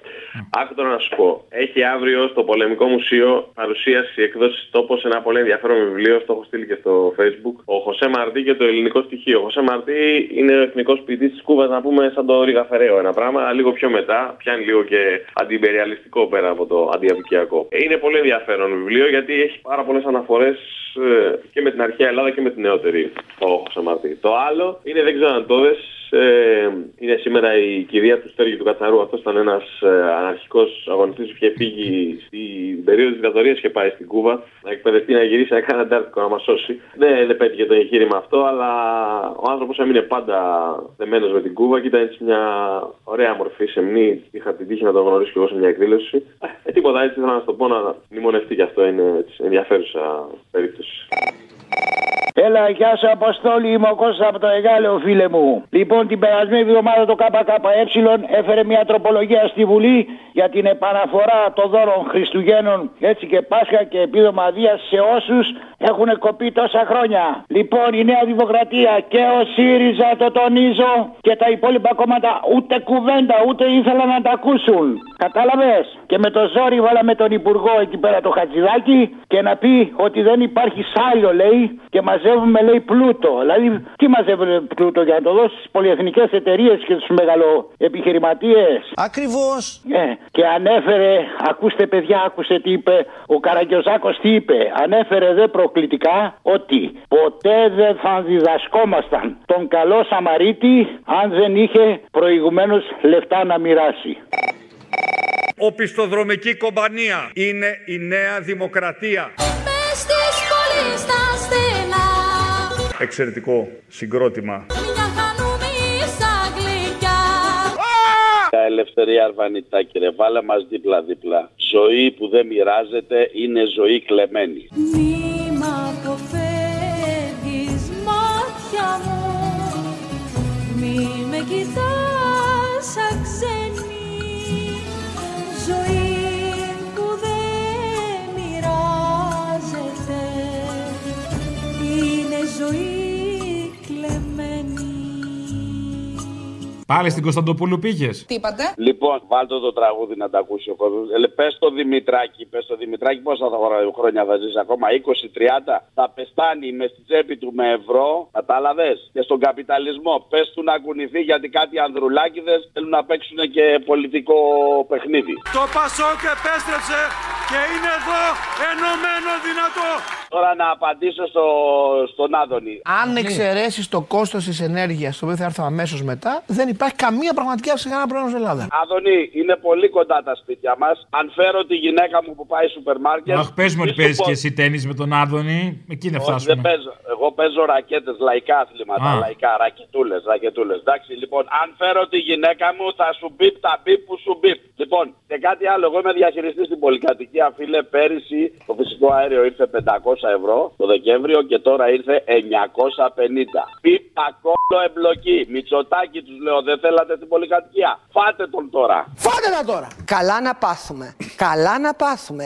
Άκου τώρα να σου πω. Έχει αύριο στο Πολεμικό Μουσείο παρουσίαση εκδόση τόπος ένα πολύ ενδιαφέρον βιβλίο. Το έχω στείλει και στο Facebook. Ο Χωσέ Μαρτί και το ελληνικό στοιχείο. Ο Χωσέ Μαρτί είναι ο εθνικός ποιητής της Κούβας, να πούμε σαν το Ρίγα Φεραίο ένα πράγμα. Λίγο πιο μετά, πιάνει λίγο και αντιπεριαλιστικό πέρα από το αντιαπικιακό. Είναι πολύ ενδιαφέρον βιβλίο γιατί έχει πάρα πολλές αναφορές και με την αρχαία Ελλάδα και με την νεότερη. Ο Χωσέ Μαρτί. Το άλλο είναι, δεν ξέρω αν το δες, ε, είναι σήμερα η κηδεία του Στέργη του Κατσαρού. Αυτός ήταν ένας ε, αναρχικός αγωνιστής που είχε φύγει στην περίοδο της δικτατορίας και πάει στην Κούβα να εκπαιδευτεί να γυρίσει να κάνει αντάρτικο να μας σώσει. Δεν, δεν πέτυχε το εγχείρημα αυτό, αλλά ο άνθρωπος έμεινε πάντα δεμένος με την Κούβα και ήταν έτσι μια ωραία μορφή σεμνή. Είχα την τύχη να τον γνωρίσω και εγώ σε μια εκδήλωση. Ε, τίποτα έτσι ήθελα να σου το πω να μνημονευτεί και αυτό είναι έτσι, ενδιαφέρουσα περίπτωση. Έλα, γεια σου Αποστόλη, είμαι ο Κώστας από το Εγάλεο, φίλε μου. Λοιπόν, την περασμένη εβδομάδα το ΚΚΕ έφερε μια τροπολογία στη Βουλή για την επαναφορά των δώρων Χριστουγέννων, έτσι και Πάσχα και επίδομα Δίας σε όσους έχουν κοπεί τόσα χρόνια. Λοιπόν, η Νέα Δημοκρατία και ο ΣΥΡΙΖΑ, το τονίζω, και τα υπόλοιπα κόμματα ούτε κουβέντα, ούτε ήθελαν να τα ακούσουν. Κατάλαβες; Και με το ζόρι βάλαμε τον Υπουργό εκεί πέρα το Χατζηδάκι και να πει ότι δεν υπάρχει σάλιο, λέει, και μαζεύουμε, λέει, πλούτο. Δηλαδή, τι μαζεύουμε πλούτο για να το δώσεις στις πολυεθνικές εταιρείες και στους μεγαλοεπιχειρηματίες; Ακριβώς. Ε, και ανέφερε, ακούστε παιδιά, άκουσε τι είπε ο Καραγκιόζάκο, τι είπε. Ανέφερε δε προκλητικά ότι ποτέ δεν θα διδασκόμασταν τον καλό Σαμαρίτη αν δεν είχε προηγουμένως λεφτά να μοιράσει. Οπισθοδρομική κομπανία είναι η νέα δημοκρατία. Μες στις πόλεις στα στενά Εξαιρετικό συγκρότημα. Μια χανούμισα γλυκιά Τα ελευθερία Αρβανιτάκη ρε, βάλε μας δίπλα-δίπλα. Ζωή που δεν μοιράζεται είναι ζωή κλεμμένη. Μη μ' αποφεύγεις μάτια μου Μη με κοιτάς Πάλι στην Κωνσταντοπούλου πήγες; Τι είπατε; Λοιπόν, βάλτε το τραγούδι να τα ακούσει ο κόσμος. Ε, πες το Δημητράκη, πες το Δημητράκη, πόσα θα χωράει- χρόνια θα ζήσει ακόμα, 20-30. Θα πεστάνει μες στη τσέπη του με ευρώ, κατάλαβες; Και στον καπιταλισμό. Πες του να κουνηθεί γιατί κάτι ανδρουλάκιδε θέλουν να παίξουν και πολιτικό παιχνίδι. Το Πασόκ επέστρεψε και είναι εδώ ενωμένο δυνατό. Τώρα να απαντήσω στο, στον Άδωνη. Αν εξαιρέσεις το κόστος της ενέργειας, το οποίο θα έρθω αμέσως μετά, δεν υπάρχει καμία πραγματική αύξηση σε κανένα πρόβλημα στην Ελλάδα. Άδωνη, είναι πολύ κοντά τα σπίτια μας. Αν φέρω τη γυναίκα μου που πάει σούπερ μάρκετ. Αχ, πες μου ότι μη σου παίζεις πω- και εσύ τέννη με τον Άδωνη. Εκεί να Όχι, φτάσουμε. δεν παίζω. Εγώ παίζω ρακέτες, λαϊκά αθλήματα. Α. Λαϊκά, ρακετούλες, ρακετούλες. Εντάξει, λοιπόν, αν φέρω τη γυναίκα μου, θα σου μπίπ τα μπίπ που σου μπίπ. Λοιπόν, και κάτι άλλο. Εγώ είμαι διαχειριστής στην πολυκατοικία, φίλε. Πέρυσι το φυσικό αέριο ήρθε 500 ευρώ το Δεκέμβριο και τώρα ήρθε 950. Πίπα κόλλο εμπλοκή. Μητσοτάκι τους λέω, δεν θέλατε την πολυκατοικία. Φάτε τον τώρα. Φάτε τα τώρα! Καλά να πάθουμε. Καλά να πάθουμε.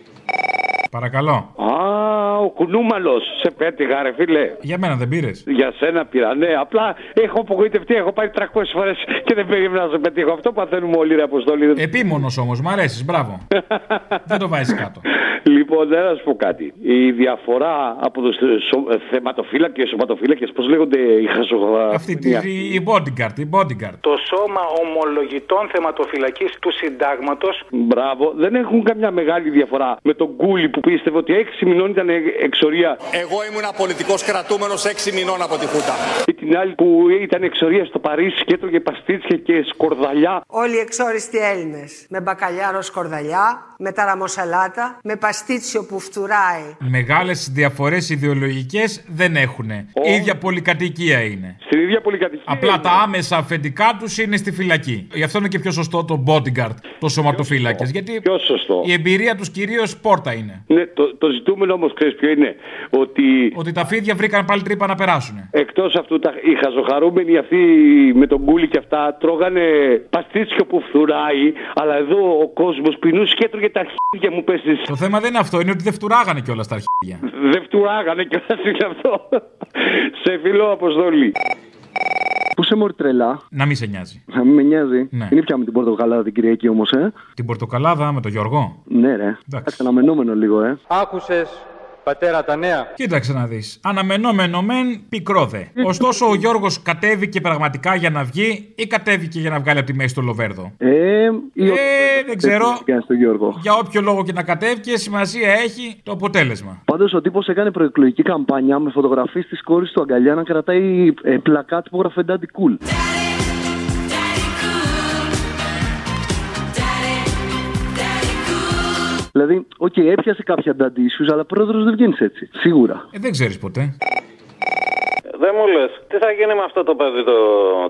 Παρακαλώ. Α, ο κουνούμαλος. Σε πέτυχα, ρε φίλε. Για μένα δεν πήρες. Για σένα πήρα, ναι. Απλά έχω απογοητευτεί. Έχω πάει 300 φορές και δεν περίμενα να σε πετύχω. Αυτό παθαίνουμε όλοι, ρε Αποστολή. Επίμονος όμως, μ' αρέσεις, μπράβο. δεν το βάζεις κάτω. Λοιπόν, δεν να σου πω κάτι. Η διαφορά από του θεματοφύλακες, σωματοφύλακες, πώς λέγονται οι χαζογραφοί. Αυτή τη, η bodyguard, η bodyguard. Το σώμα ομολογητών θεματοφυλακή του συντάγματος. Μπράβο, δεν έχουν καμιά μεγάλη διαφορά με τον Κούλι που πίστευε ότι 6 μηνών ήταν εξορία. Εγώ ήμουν πολιτικό κρατούμενος 6 μηνών από τη Χούτα. Και την άλλη που ήταν εξορία στο Παρίσι και έτρωγε παστίτσια και σκορδαλιά. Όλοι οι εξόριστοι Έλληνες. Με μπακαλιάρο σκορδαλιά, με ταραμοσαλάτα, με παστίτσιο που φτουράει. Μεγάλες διαφορές ιδεολογικές δεν έχουν. Η ίδια πολυκατοικία είναι. Στην ίδια πολυκατοικία. Απλά τα άμεσα αφεντικά τους είναι στη φυλακή. Γι' αυτό είναι και πιο σωστό το bodyguard, το σωματοφύλακες. Γιατί Πιο σωστό. η εμπειρία τους κυρίως πόρτα είναι. Ναι, το, το ζητούμενο όμως ξέρεις ποιο είναι. Ότι Ότι τα φίδια βρήκαν πάλι τρύπα να περάσουν. εκτός αυτού τα, οι χαζοχαρούμενοι αυτοί με τον κούλι και αυτά τρώγανε παστίτσιο που φθουράει. Αλλά εδώ ο κόσμος πεινούσε και έτρωγε τα αρχίδια μου πέσει. Το θέμα δεν είναι αυτό, είναι ότι δεν φτουράγανε κιόλας τα αρχίδια. Δεν φτουράγανε και όλα είναι αυτό. Σε φιλό αποστολή. Πού σε μόρι τρελά. Να μην σε νοιάζει. Να μην με νοιάζει. Ναι. Είναι πια με την πορτοκαλάδα την Κυριακή όμως, ε. Την πορτοκαλάδα με τον Γιώργο. Ναι, ρε. Εντάξει, αναμενόμενο λίγο, ε. Άκουσες, πατέρα, τα νέα. Κοίταξε να δεις. Αναμενόμενο μεν, πικρό δε. Ωστόσο, ο Γιώργος κατέβηκε πραγματικά για να βγει ή κατέβηκε για να βγάλει από τη μέση το Λοβέρδο; Ε, ή ο- δεν ξέρω. Κάνει τον Γιώργο. Για όποιο λόγο και να κατέβηκε, σημασία έχει το αποτέλεσμα. Πάντως ο τύπος έκανε προεκλογική καμπάνια με φωτογραφίες της κόρης του αγκαλιά να κρατάει ε, πλακάτ που γράφε Daddy Cool. Δηλαδή, οκ, έπιασε κάποια daddy issues, αλλά πρόεδρος δεν βγαίνεις έτσι. Σίγουρα. Ε, δεν ξέρεις ποτέ. Δεν μου λες, τι θα γίνει με αυτό το παιδί το,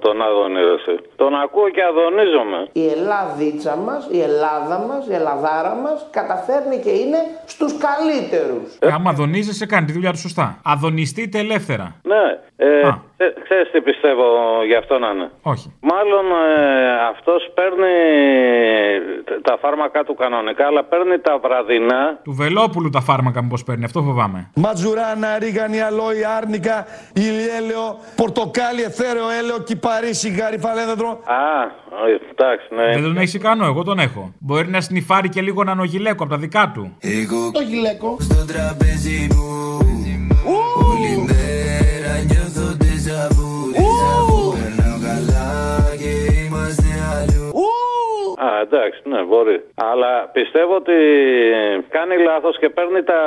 τον Άδωνη, ρε, εσύ; Τον ακούω και αδωνίζομαι. Η Ελλαδίτσα μας, η Ελλάδα μας, η Ελλαδάρα μας καταφέρνει και είναι στους καλύτερους. Ε, άμα αδωνίζεσαι, κάνει τη δουλειά του σωστά. Αδωνιστείτε ελεύθερα. Ναι, ε, ξέ- ξέρεις τι πιστεύω γι' αυτό να είναι; Όχι. Μάλλον ε, αυτός παίρνει τα φάρμακα του κανονικά, αλλά παίρνει τα βραδινά. Του Βελόπουλου τα φάρμακα μήπως παίρνει, αυτό φοβάμαι. Ματζουράνα, ρίγανη, αλόη, άρνικα, ηλιέλαιο, πορτοκάλι, εθέρεο, έλαιο, κυπαρί, σιγάρι, φαλέδεδρο. Α, ε, εντάξει, ναι. Δεν τον έχεις ικανό, εγώ τον έχω. Μπορεί να σνιφάρει και λίγο έναν ογιλέκο από τα δικά του. Εγώ το γυλαίκο. Στο τραπέζι μου. Εντάξει, ναι, μπορεί. Αλλά πιστεύω ότι κάνει λάθος και παίρνει τα.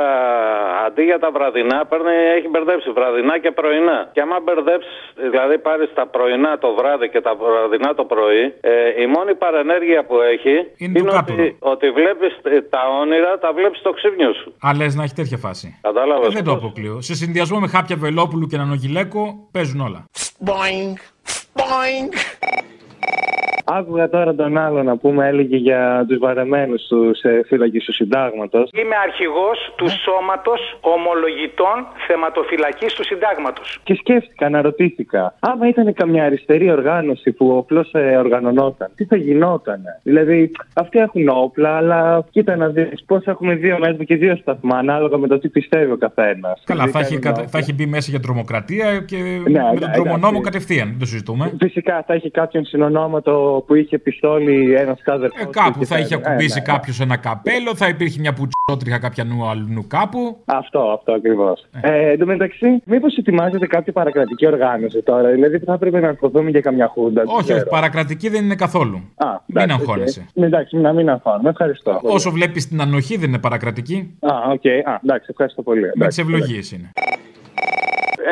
αντί για τα βραδινά, παίρνει, έχει μπερδέψει βραδινά και πρωινά. Και άμα μπερδέψεις, δηλαδή πάρεις τα πρωινά το βράδυ και τα βραδινά το πρωί, ε, η μόνη παρενέργεια που έχει Είναι το κάτω. ότι, ότι βλέπεις τα όνειρα, τα βλέπεις στο ξύπνιο σου. Α, λες να έχει τέτοια φάση. Κατάλαβες. Ε, δεν το αποκλείω. Σε συνδυασμό με χάπια Βελόπουλου και έναν ογιλέκο παίζουν όλα. Boing, boing. Άκουγα τώρα τον άλλο να πούμε, έλεγε για τους βαρεμένους τους ε, φύλακες του συντάγματος. Είμαι αρχηγός του σώματος ομολογητών θεματοφυλακής του συντάγματος. Και σκέφτηκα, αναρωτήθηκα, άμα ήταν καμιά αριστερή οργάνωση που απλώ ε, οργανωνόταν, τι θα γινόταν. Δηλαδή, αυτοί έχουν όπλα, αλλά κοίτα να δεις πώς έχουμε δύο μέσα και δύο σταθμά, ανάλογα με το τι πιστεύει ο καθένας. Καλά, θα έχει, κατα- θα έχει μπει μέσα για τρομοκρατία και Ναι, με τον ναι, τρομονόμο εντάξει. κατευθείαν. Δεν το συζητούμε. Φυσικά θα έχει κάποιον συνονόματο που είχε πιστόλι ένας ξάδερφος. Ε, κάπου θα είχε ακουμπήσει κάποιος ένα καπέλο, θα υπήρχε μια πουτσότριχα κάποιανου αλλού κάπου. Αυτό, αυτό ακριβώς. Ε, εν τω μεταξύ, μήπως ετοιμάζεται κάποια παρακρατική οργάνωση τώρα, δηλαδή θα έπρεπε να αγχωθούμε για καμιά χούντα. δεν Όχι, όχι, ξέρω. παρακρατική δεν είναι καθόλου. Α, Μην εντάξει, αγχώνεσαι. οκ. Εντάξει, να μην αγχώνουμε. Ευχαριστώ. Όσο βλέπεις την ανοχή δεν είναι παρακρατική. Α, οκ. Α, εντάξει, ευχαριστώ πολύ. Με τις Εντάξει, ευλογίες είναι.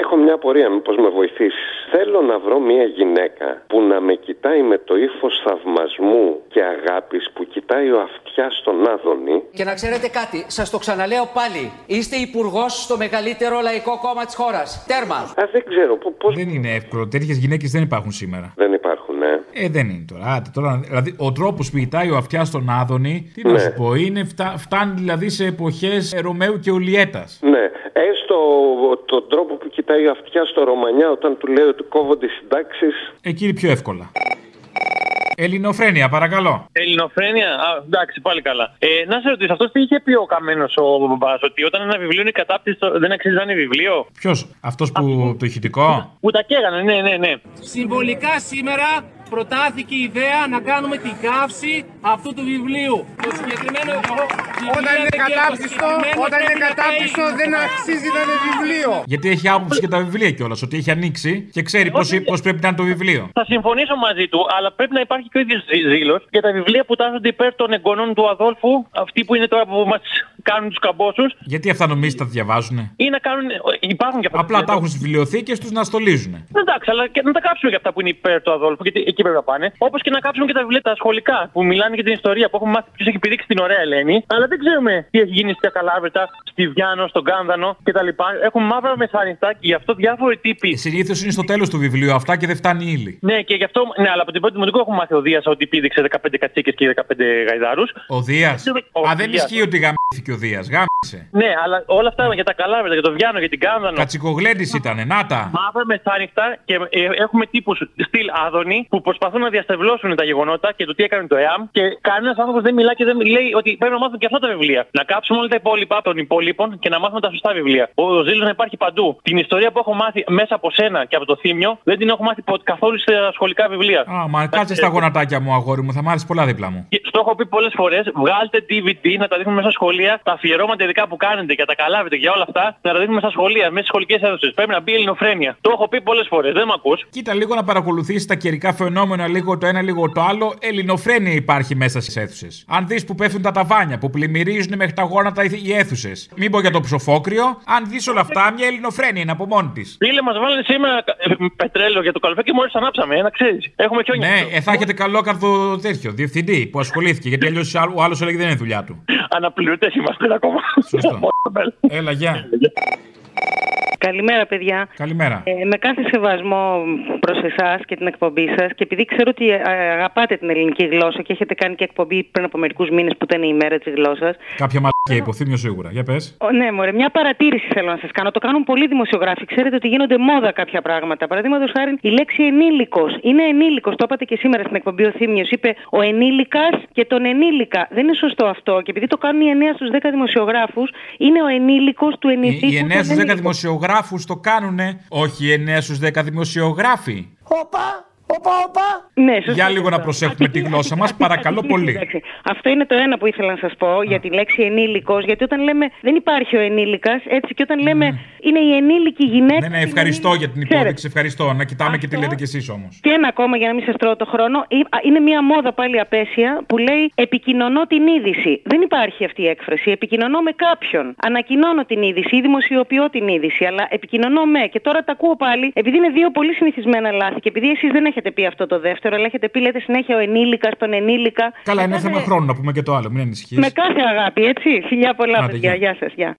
Έχω μια πορεία, μήπως με βοηθήσεις. Θέλω να βρω μια γυναίκα που να με κοιτάει με το ύφος θαυμασμού και αγάπης που κοιτάει ο αυτιά στον Άδωνη. Και να ξέρετε κάτι, σας το ξαναλέω πάλι. Είστε υπουργός στο μεγαλύτερο λαϊκό κόμμα της χώρας. Τέρμα. Α, δεν ξέρω πώ. Δεν είναι εύκολο. Τέτοιες γυναίκες δεν υπάρχουν σήμερα. Δεν υπάρχουν, ναι. Ε, δεν είναι τώρα. Άντε, τώρα δηλαδή, ο τρόπος που κοιτάει ο αυτιάς στον Άδωνη, τι να Ναι. σου πω, είναι, φτά- φτάνει δηλαδή σε εποχές Ρωμαίου και Ουλιέτα. Ναι, έστω τον τρόπο που κοιτάει ο αυτιά στο Ρωμανιά όταν του λέει ότι κόβονται οι συντάξεις. Εκεί είναι πιο εύκολα. Ελληνοφρένεια, παρακαλώ. Ελληνοφρένεια, α, εντάξει, πάλι καλά. Ε, να σε ρωτήσω, αυτός τι είχε πει ο καμένος ο μπαμπάς, ότι όταν ένα βιβλίο είναι κατάπτυστο δεν αξίζει να είναι βιβλίο; Ποιος, αυτός που το ηχητικό; Που τα καίγανε, ναι, ναι, ναι. Συμβολικά σήμερα προτάθηκε η ιδέα να κάνουμε την καύση αυτού του βιβλίου. Το συγκεκριμένο Όταν είναι κατάπτυστο, όταν είναι κατάπτυστο δεν αξίζει να είναι βιβλίο. Γιατί έχει άποψη και τα βιβλία κιόλας, ότι έχει ανοίξει και ξέρει πώς πρέπει να είναι το βιβλίο. Θα συμφωνήσω μαζί του, αλλά πρέπει να υπάρχει και ο ίδιος ζήλος για τα βιβλία που τάσσονται υπέρ των εγγονών του Αδόλφου, αυτοί που είναι τώρα που μας κάνουν τους καμπόσους. Γιατί αυτά νομίζεις τα διαβάζουν. Ή να κάνουν. Υπάρχουν και αυτά. Απλά τα έχουν στις βιβλιοθήκες τους να στολίζουν. Εντάξει, αλλά και να τα κάψουμε για αυτά που είναι υπέρ του Αδόλφου, γιατί εκεί πρέπει να πάνε. Όπως και να κάψουμε και τα βιβλία τα σχολικά που μιλάνε για την ιστορία που έχουμε μάθει ποιος έχει πηδήξει την ωραία Ελένη. Αλλά δεν ξέρουμε τι έχει γίνει στα Καλάβρετα, στη Βιάνο, στον Κάνδανο κτλ. Έχουμε μαύρα μεθάνιστα και γι' αυτό διάφοροι τύποι. Συνήθως είναι στο τέλος του βιβλίου αυτά και δεν φτάνει η ήλι. Ναι, και γι' αυτό. Ναι, αλλά από την πρώτη δημοτικού έχουμε μάθει ο Δίας ότι πήδηξε 15 κατσίκες και 15 γαϊδάρους. Ο Δίας. Α, δεν ισχύει ότι γαμήθηκε ο Δίας. Γάμισε. Ναι, αλλά όλα αυτά για τα Καλάβρετα, για το Βιάνο, για την Κάνδανο. Κατσικογλέντης ήταν, να τα. Μαύρα μεθάνιστα και ε, έχουμε τύπους στυλ Άδωνη που προσπαθούν να διαστευλώσουν τα γεγονότα και το τι έκανε το ΕΑΜ και κανένας άνθρωπος δεν μιλά και δεν λέει ότι πρέπει να μάθουμε και αυτά τα βιβλία. Να κάψουμε όλα τα υπόλοιπα των υπόλοιπων και να μάθουμε τα σωστά βιβλία. Ο ζήλος να υπάρχει παντού. Την ιστορία που έχω μάθει μέσα από σένα και από το θύμιο δεν την έχω μάθει ποτέ καθόλου στα σχολικά βιβλία. Α, μα κάτσε στα γονατάκια μου, αγόρι μου, θα μ' άρεσε πολλά δίπλα μου. Και Στο έχω πει πολλές φορές, βγάλτε DVD να τα δείχνουμε μέσα στα σχολεία, τα αφιερώματα ειδικά που κάνετε και τα καλάβετε και όλα αυτά, να τα δείχνουμε στα σχολεία, μέσα στις σχολικές αίθουσε. Πρέπει να μπει ελληνοφρένεια. Το έχω πει πολλές φορές, δεν με ακούς. Κοίτα λίγο να παρακολουθήσει τα καιρικά φαινόμενα, λίγο το ένα, λίγο το άλλο. Ελληνοφρένεια υπάρχει μέσα στις αίθουσες. Αν δεις που πέφτουν τα ταβάνια, που πλημμυρίζουν μέχρι τα γόνατα οι- οι αίθουσες. Μην πω για το ψοφόκριο, αν δεις όλα αυτά, μια ελληνοφρένεια είναι από μόνη της. Φίλε, μας βάλανε σήμερα ε, πετρέλαιο για το καλοφέ και μόλις ανάψαμε, ε, να ξέρεις. Έχουμε χιόνια. Ναι, ε, θα έχετε καλό καρδο τέτοιο, διευθυντή που ασχολήθηκε. Γιατί αλλιώς ο άλλος έλεγε δεν είναι δουλειά του. Αναπληρωτές είμαστε ακόμα. Σωστό. Έλα, γεια. Καλημέρα, παιδιά. Καλημέρα. Ε, με κάθε σεβασμό προς εσάς και την εκπομπή σας και επειδή ξέρω ότι ε, αγαπάτε την ελληνική γλώσσα και έχετε κάνει και εκπομπή πριν από μερικούς μήνες που ήταν η ημέρα της γλώσσας. Κάποια μαλακία υποθύμιο σίγουρα. Για πες. Ναι, μωρέ, μια παρατήρηση θέλω να σας κάνω. Το κάνουν πολλοί δημοσιογράφοι. Ξέρετε ότι γίνονται μόδα κάποια πράγματα. Παραδείγματος χάρη, η λέξη ενήλικος είναι ενήλικος. Το είπατε και σήμερα στην εκπομπή ο Θήμιος. Είπε ο ενήλικας και τον ενήλικα. Δεν είναι σωστό αυτό. Και επειδή το κάνουν οι 9 στους 10 δημοσιογράφους, είναι ο ενήλικος του ενηλίκου. Οι 9 του στους 10 ενήλικου. δημοσιογράφους το κάνουνε, όχι οι 9 στους 10 δημοσιογράφοι. Όπα! Όπα, όπα. Ναι, σωστό. Για λίγο να προσέχουμε τη γλώσσα μας, παρακαλώ πολύ. Εντάξει. Αυτό είναι το ένα που ήθελα να σας πω για τη λέξη ενήλικος. Γιατί όταν λέμε δεν υπάρχει ο ενήλικας, έτσι και όταν λέμε είναι η ενήλικη γυναίκα. Ναι, ναι, ευχαριστώ για την Ξέρετε. υπόδειξη. Ευχαριστώ. Να κοιτάμε και τι λέτε κι εσείς όμως. Και ένα ακόμα για να μην σας τρώω το χρόνο. Ε, α, Είναι μια μόδα πάλι απέσια που λέει Επικοινωνώ την είδηση. Δεν υπάρχει αυτή η έκφραση. Επικοινωνώ με κάποιον. Ανακοινώνω την είδηση ή δημοσιοποιώ την είδηση. Αλλά επικοινωνώ με. Και τώρα τα ακούω πάλι, επειδή είναι δύο πολύ συνηθισμένα λάθη και επειδή εσείς δεν έχετε πει αυτό το δεύτερο, αλλά έχετε πει, λέτε συνέχεια ο ενήλικας, τον ενήλικα. Καλά, είναι Με θέμα κάθε- χρόνου να πούμε και το άλλο. Μην ανησυχείς. Με κάθε αγάπη, έτσι. Φιλιά πολλά, Άντε, παιδιά. γεια. Γεια σας. Γεια.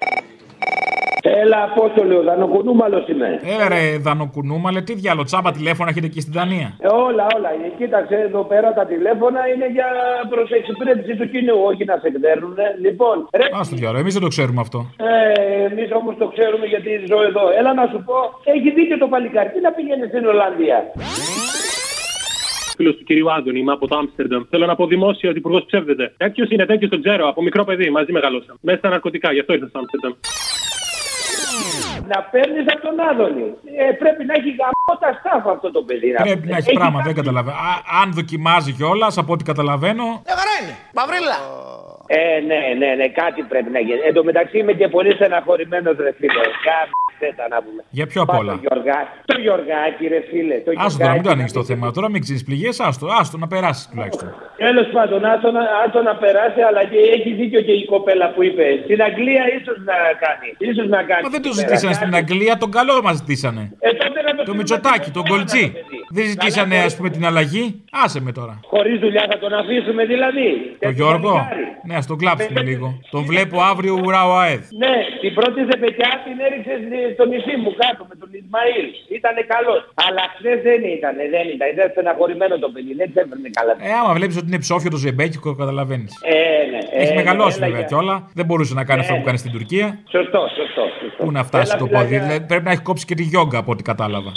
Έλα, Απόστολε, ο Δανοκουνούμαλο είμαι. Έλα ρε δανοκουνούμαλε, τι διάλογο τσάμπα τηλέφωνα έχετε εκεί στην Δανία; Ε, όλα, όλα. Ε, Κοίταξε εδώ πέρα τα τηλέφωνα είναι για προ εξυπηρέτηση του κοινού, όχι να σε εκδέρνουν. Λοιπόν, ρε, Α το διάλογο, εμείς δεν το ξέρουμε αυτό. ε, εμείς όμως το ξέρουμε γιατί ζω εδώ. Έλα να σου πω, έχει δίκιο το παλικάρι. Τι να πηγαίνει στην Ολλανδία; Φίλος του κυρίου Άντωνη, είμαι από το Άμστερνταμ. Θέλω να πω δημόσια ότι ο υπουργός ψεύδεται. Τέτοιο είναι τέτοιος, τον ξέρω. Από μικρό παιδί, μαζί μεγαλώσαμε. Μέσα στα ναρκωτικά, γι' αυτό ήρθα στο Άμστερνταμ. Να παίρνεις από τον Άδωνη. Ε, πρέπει να έχει γαμό τα στάφα αυτό το παιδί. να Πρέπει να έχει πράγμα, δεν καταλαβαίνω. Α, Αν δοκιμάζει κιόλας, από ό,τι καταλαβαίνω. Μαυρίλα. Ε, ναι, ναι, ναι, κάτι πρέπει να γίνει. Εν τω μεταξύ είμαι και πολύ στεναχωρημένος, ρε φίλε. Κάμισε τα να πούμε. Για ποιο απ' Πά, όλα; Το Γιωργά- το Γιωργάκη, ρε φίλε. Το Άστο τώρα, μην το Γιωργάκη. ανοίξει το θέμα. Τώρα μην ξύνεις πληγές, άστο, άστο να περάσεις τουλάχιστον. Τέλος πάντων, άστο να, άστο να περάσει, αλλά και έχει δίκιο και η κοπέλα που είπε. Στην Αγγλία ίσως να κάνει. Ίσως να κάνει. Μα δεν το ζητήσανε στην Αγγλία, τον καλό μας ζητήσανε. Ε, τότε να το Το Μητσοτάκι, τον Κολτζή. Δεν ζητήσανε, ας πούμε, την αλλαγή; Άσε με τώρα. Χωρίς δουλειά θα τον αφήσουμε δηλαδή. Το Γιώργο; Ναι, ας τον κλάψουμε λίγο. Τον βλέπω αύριο ουρά ο ΑΕΔ. Ναι, την πρώτη ζεπετιά την έριξε στο νησί μου κάτω με τον Ισμαήλ. Ήτανε καλός. Αλλά χθες δεν ήταν, δεν ήταν. Ήταν στεναχωρημένο το παιδί, δεν ξέφερνε καλά. Ε, άμα βλέπεις ότι είναι ψόφιο το ζεμπέκικο, καταλαβαίνεις. Ε, ναι. Έχει ε, μεγαλώσει ναι, βέβαια έλα, κιόλα. Δεν μπορούσε να κάνει Ε, αυτό που ναι. κάνει στην Τουρκία. Σωστό, σωστό. σωστό. Πού να φτάσει Έλα, το πόδι. φιλάκια. Δηλαδή, πρέπει να έχει κόψει και τη γιόγκα από ό,τι κατάλαβα.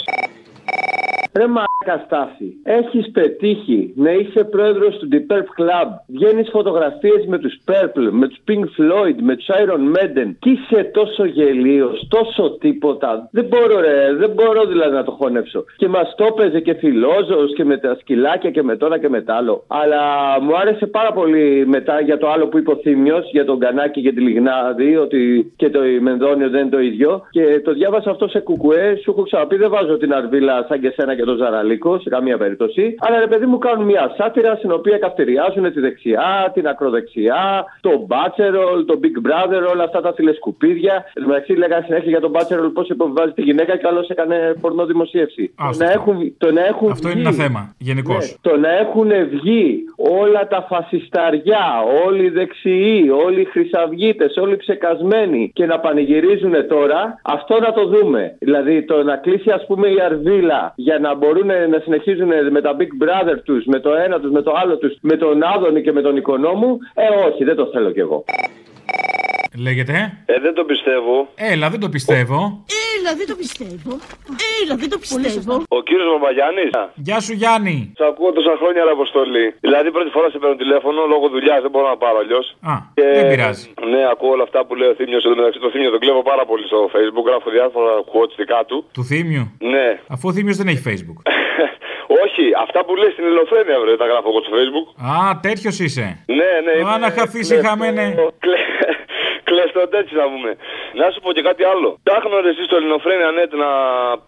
Ρε μαλάκα, Στάση. Έχεις πετύχει να είσαι πρόεδρος του Deep Purple Club. Βγαίνεις φωτογραφίες με τους Purple, με τους Pink Floyd, με τους Iron Maiden. Και είσαι τόσο γελίος, τόσο τίποτα. Δεν μπορώ, ρε, δεν μπορώ δηλαδή να το χωνέψω. Και μας το έπαιζε και φιλόζο και με τα σκυλάκια και με τώρα και με τ' άλλο. Αλλά μου άρεσε πάρα πολύ μετά για το άλλο που είπε ο Θήμιος, για τον Κανάκη και τη Λιγνάδη, ότι και το Μενδόνιο δεν είναι το ίδιο. Και το διάβασα αυτό σε κουκουέ. Σου έχω ξαναπεί, δεν βάζω την αρβίλα σαν και σένα και τον Ζαραλίκος σε καμία περίπτωση. Αλλά ρε παιδί μου κάνουν μια σάτυρα στην οποία καυτηριάζουν τη δεξιά, την ακροδεξιά, το Μπάτσερολ, το Big Brother, όλα αυτά τα τηλεσκουπίδια. Εν τω μεταξύ λέγανε συνέχεια για τον Μπάτσερολ πώς υποβιβάζει τη γυναίκα και άλλος έκανε πορνό δημοσίευση. Άστο Το να αυτό. έχουν, το να έχουν Αυτό είναι βγει- ένα θέμα, γενικώς. ναι, το να έχουν βγει όλα τα φασισταριά, όλοι οι δεξιοί, όλοι οι χρυσαυγίτες, όλοι οι ψεκασμένοι και να πανηγυρίζουν τώρα, αυτό να το δούμε. Δηλαδή το να κλείσει ας πούμε η Αρβίλα για να μπορούν να συνεχίζουν με τα Big Brother τους, με το ένα τους, με το άλλο τους, με τον Άδωνη και με τον Οικονόμου, ε όχι, δεν το θέλω κι εγώ. Λέγεται. Ε, δεν το πιστεύω. Έλα, δεν το πιστεύω. Έλα, δεν το πιστεύω. Έλα, δεν το πιστεύω. Ο κύριος Μπαμπαγιάννη. Γεια σου, Γιάννη. Σ' ακούω τόσα χρόνια, ρε Αποστολή. Δηλαδή, πρώτη φορά σε παίρνω τηλέφωνο λόγω δουλειάς, δεν μπορώ να πάρω αλλιώς. Α, δεν πειράζει. Ναι, ακούω όλα αυτά που λέει ο Θήμιος. Εν τω μεταξύ, το Θήμιο τον κλέβω πάρα πολύ στο Facebook. Γράφω διάφορα quotes δικά του. Του Θήμιου; Ναι. Αφού ο Θήμιος δεν έχει Facebook. Όχι, αυτά που λέει στην Ελληνοφρένεια, βρε, τα γράφω εγώ στο Facebook. Α, τέτοιος είσαι. Ναι, ναι. Α, είμαι- να χαθεί κλειστό- η χαμένε. Κλε- Κλειστό τέτοιο να πούμε. Να σου πω και κάτι άλλο. Ψάχνω ρε εσύ στο Ελληνοφρένια net να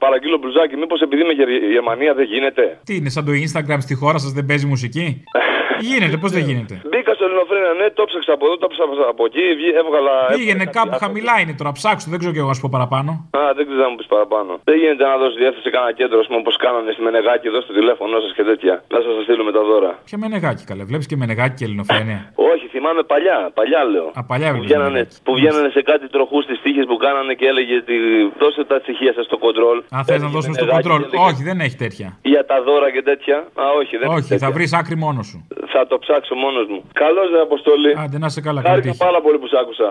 παραγγείλω μπλουζάκι. Μήπως επειδή είμαι Γερ- Γερμανία δεν γίνεται. Τι είναι, σαν το Instagram στη χώρα σας δεν παίζει μουσική; γίνεται, πώς δεν γίνεται; Μπήκα στο Ελληνοφρένια net, το ψάξα από εδώ, το ψάξα από εκεί, βγή- έβγαλα. Πήγαινε κάπου χαμηλά είναι τώρα, ψάξου, δεν ξέρω κι εγώ να σου πω παραπάνω. Α, δεν ξέρω να μου πεις παραπάνω. Δεν γίνεται να δώσεις διεύθυνση σε κανένα κέντρο, ας πούμε, όπως κάνανε στη Μενεγάκη εδώ στο τηλέφωνο σας και τέτοια. Να σας στείλουμε τα δώρα. Ποια μενεγάκι καλέ, βλέπεις και μενεγάκι και ελληνοφρένεια. Όχι, θυμάμαι παλιά, παλιά λέω. Α, παλιά που, βλέπεις βγαίνανε, που βγαίνανε σε κάτι τροχούς στι τύχε που κάνανε και έλεγε ότι δώσε τα στοιχεία σας στο κοντρόλ. Α, θες να δώσουμε στο Μενεγάκη κοντρόλ. και έλεγες Όχι, δεν έχει τέτοια. Για τα δώρα και τέτοια. Α, όχι, δεν Όχι, θα βρεις άκρη μόνος σου. Θα το ψάξω μόνος μου. Καλώς, ρε Αποστολή. Άντε να σε καλά, καλή Χάρηκα τύχη. πάρα πολύ που σ' άκουσα.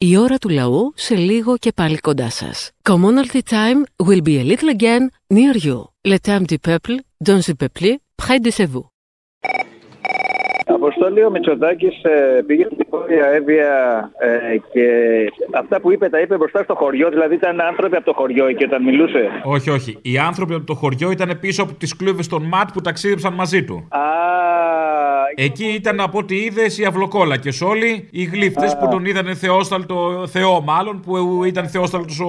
Η ώρα του λαού σε λίγο και πάλι κοντά σας. Commonalty time will be a little again near you. Le temps du peuple, dans le peuple, près de chez vous. Αποστόλη ο Μητσοτάκης πήγε στην υπόγεια Εύβοια ε, και αυτά που είπε τα είπε μπροστά στο χωριό. Δηλαδή ήταν άνθρωποι από το χωριό και όταν μιλούσε. Όχι, όχι. Οι άνθρωποι από το χωριό ήταν πίσω από τις κλούβες των ΜΑΤ που ταξίδεψαν μαζί του. Α, Εκεί ήταν από ό,τι είδες οι αυλοκόλακε όλοι, οι γλύφτε που τον είδανε θεόσταλτο, Θεό μάλλον, που ήταν θεόσταλτος ο,